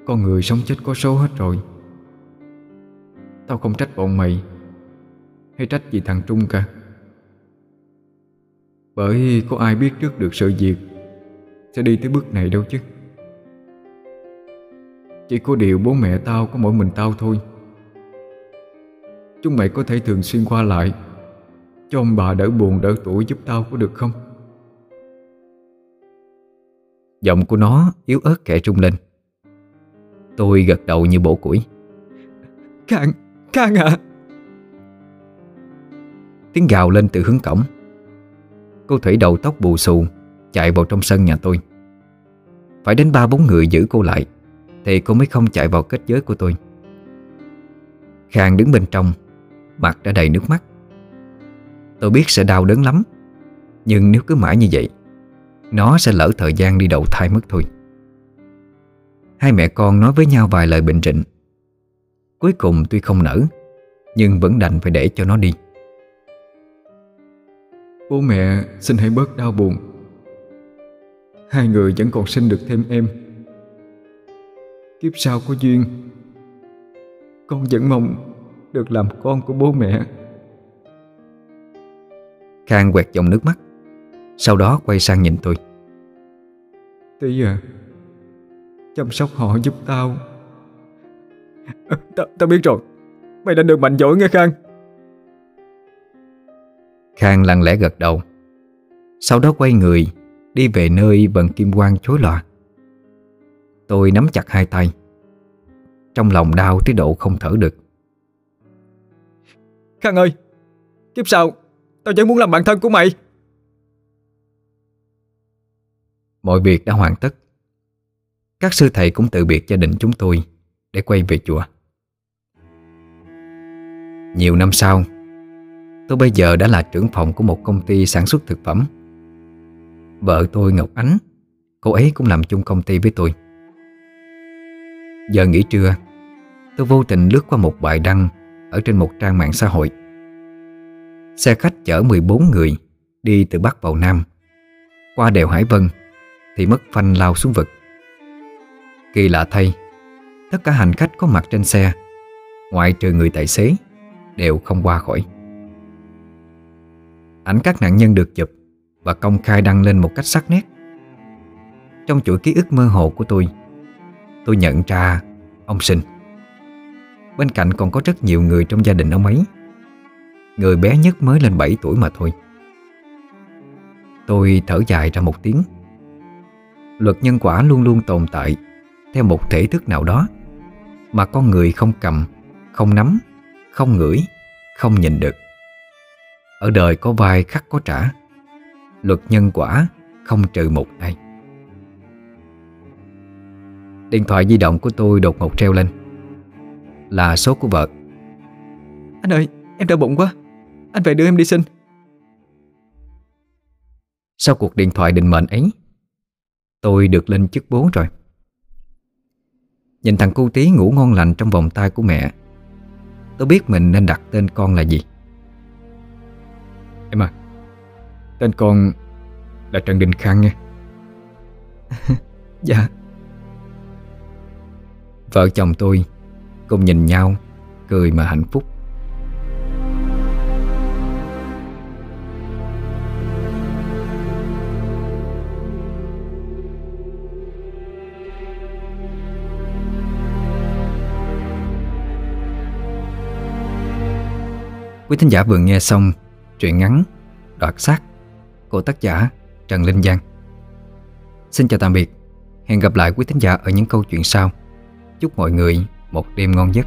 Con người sống chết có số hết rồi. Tao không trách bọn mày, Hay trách gì thằng Trung cả. Bởi có ai biết trước được sự việc Sẽ đi tới bước này đâu chứ. Chỉ có điều bố mẹ tao có mỗi mình tao thôi. Chúng mày có thể thường xuyên qua lại, Cho ông bà đỡ buồn đỡ tuổi giúp tao có được không? Giọng của nó yếu ớt kẻ trung lên. Tôi gật đầu như bổ củi. Khang, Khang à Tiếng gào lên từ hướng cổng. Cô Thủy đầu tóc bù xù Chạy vào trong sân nhà tôi. Phải đến ba bốn người giữ cô lại Thì cô mới không chạy vào kết giới của tôi. Khang đứng bên trong Mặt đã đầy nước mắt. Tôi biết sẽ đau đớn lắm Nhưng nếu cứ mãi như vậy Nó sẽ lỡ thời gian đi đầu thai mất thôi Hai mẹ con nói với nhau vài lời bình trịnh Cuối cùng tuy không nở Nhưng vẫn đành phải để cho nó đi. Bố mẹ xin hãy bớt đau buồn. Hai người vẫn còn sinh được thêm em. Kiếp sau có duyên Con vẫn mong được làm con của bố mẹ. Khang quẹt dòng nước mắt Sau đó quay sang nhìn tôi. Tí à Chăm sóc họ giúp tao. Tao ta biết rồi. Mày đã được mạnh giỏi nghe Khang. Khang lặng lẽ gật đầu. Sau đó quay người Đi về nơi bận kim quang chối lòa. Tôi nắm chặt hai tay. Trong lòng đau tới độ không thở được. Khang ơi Kiếp sau Tao vẫn muốn làm bạn thân của mày. Mọi việc đã hoàn tất các sư thầy cũng tự biệt gia đình chúng tôi Để quay về chùa. Nhiều năm sau, Tôi bây giờ đã là trưởng phòng của một công ty sản xuất thực phẩm. Vợ tôi Ngọc Ánh, Cô ấy cũng làm chung công ty với tôi. Giờ nghỉ trưa, Tôi vô tình lướt qua một bài đăng Ở trên một trang mạng xã hội. Xe khách chở 14 người Đi từ Bắc vào Nam, Qua đèo Hải Vân Thì mất phanh lao xuống vực. Kỳ lạ thay. Tất cả hành khách có mặt trên xe, Ngoại trừ người tài xế, Đều không qua khỏi. Ảnh các nạn nhân được chụp Và công khai đăng lên một cách sắc nét. Trong chuỗi ký ức mơ hồ của tôi Tôi nhận ra Ông Sinh. Bên cạnh còn có rất nhiều người trong gia đình ông ấy. Người bé nhất mới lên 7 tuổi mà thôi. Tôi thở dài ra một tiếng. Luật nhân quả luôn luôn tồn tại. Theo một thể thức nào đó. Mà con người không cầm Không nắm Không ngửi Không nhìn được. Ở đời có vai khắc có trả Luật nhân quả không trừ một ai. Điện thoại di động của tôi đột ngột treo lên. Là số của vợ. Anh ơi em đau bụng quá. Anh về đưa em đi sinh Sau cuộc điện thoại định mệnh ấy Tôi được lên chức bố rồi Nhìn thằng cu tí ngủ ngon lành trong vòng tay của mẹ. Tôi biết mình nên đặt tên con là gì. Em à Tên con là Trần Đình Khang nha Dạ. Vợ chồng tôi cùng nhìn nhau Cười mà hạnh phúc Quý thính giả vừa nghe xong Truyện ngắn Đoạt xác Của tác giả Trần Linh Giang. Xin chào tạm biệt. Hẹn gặp lại quý thính giả ở những câu chuyện sau. Chúc mọi người một đêm ngon giấc.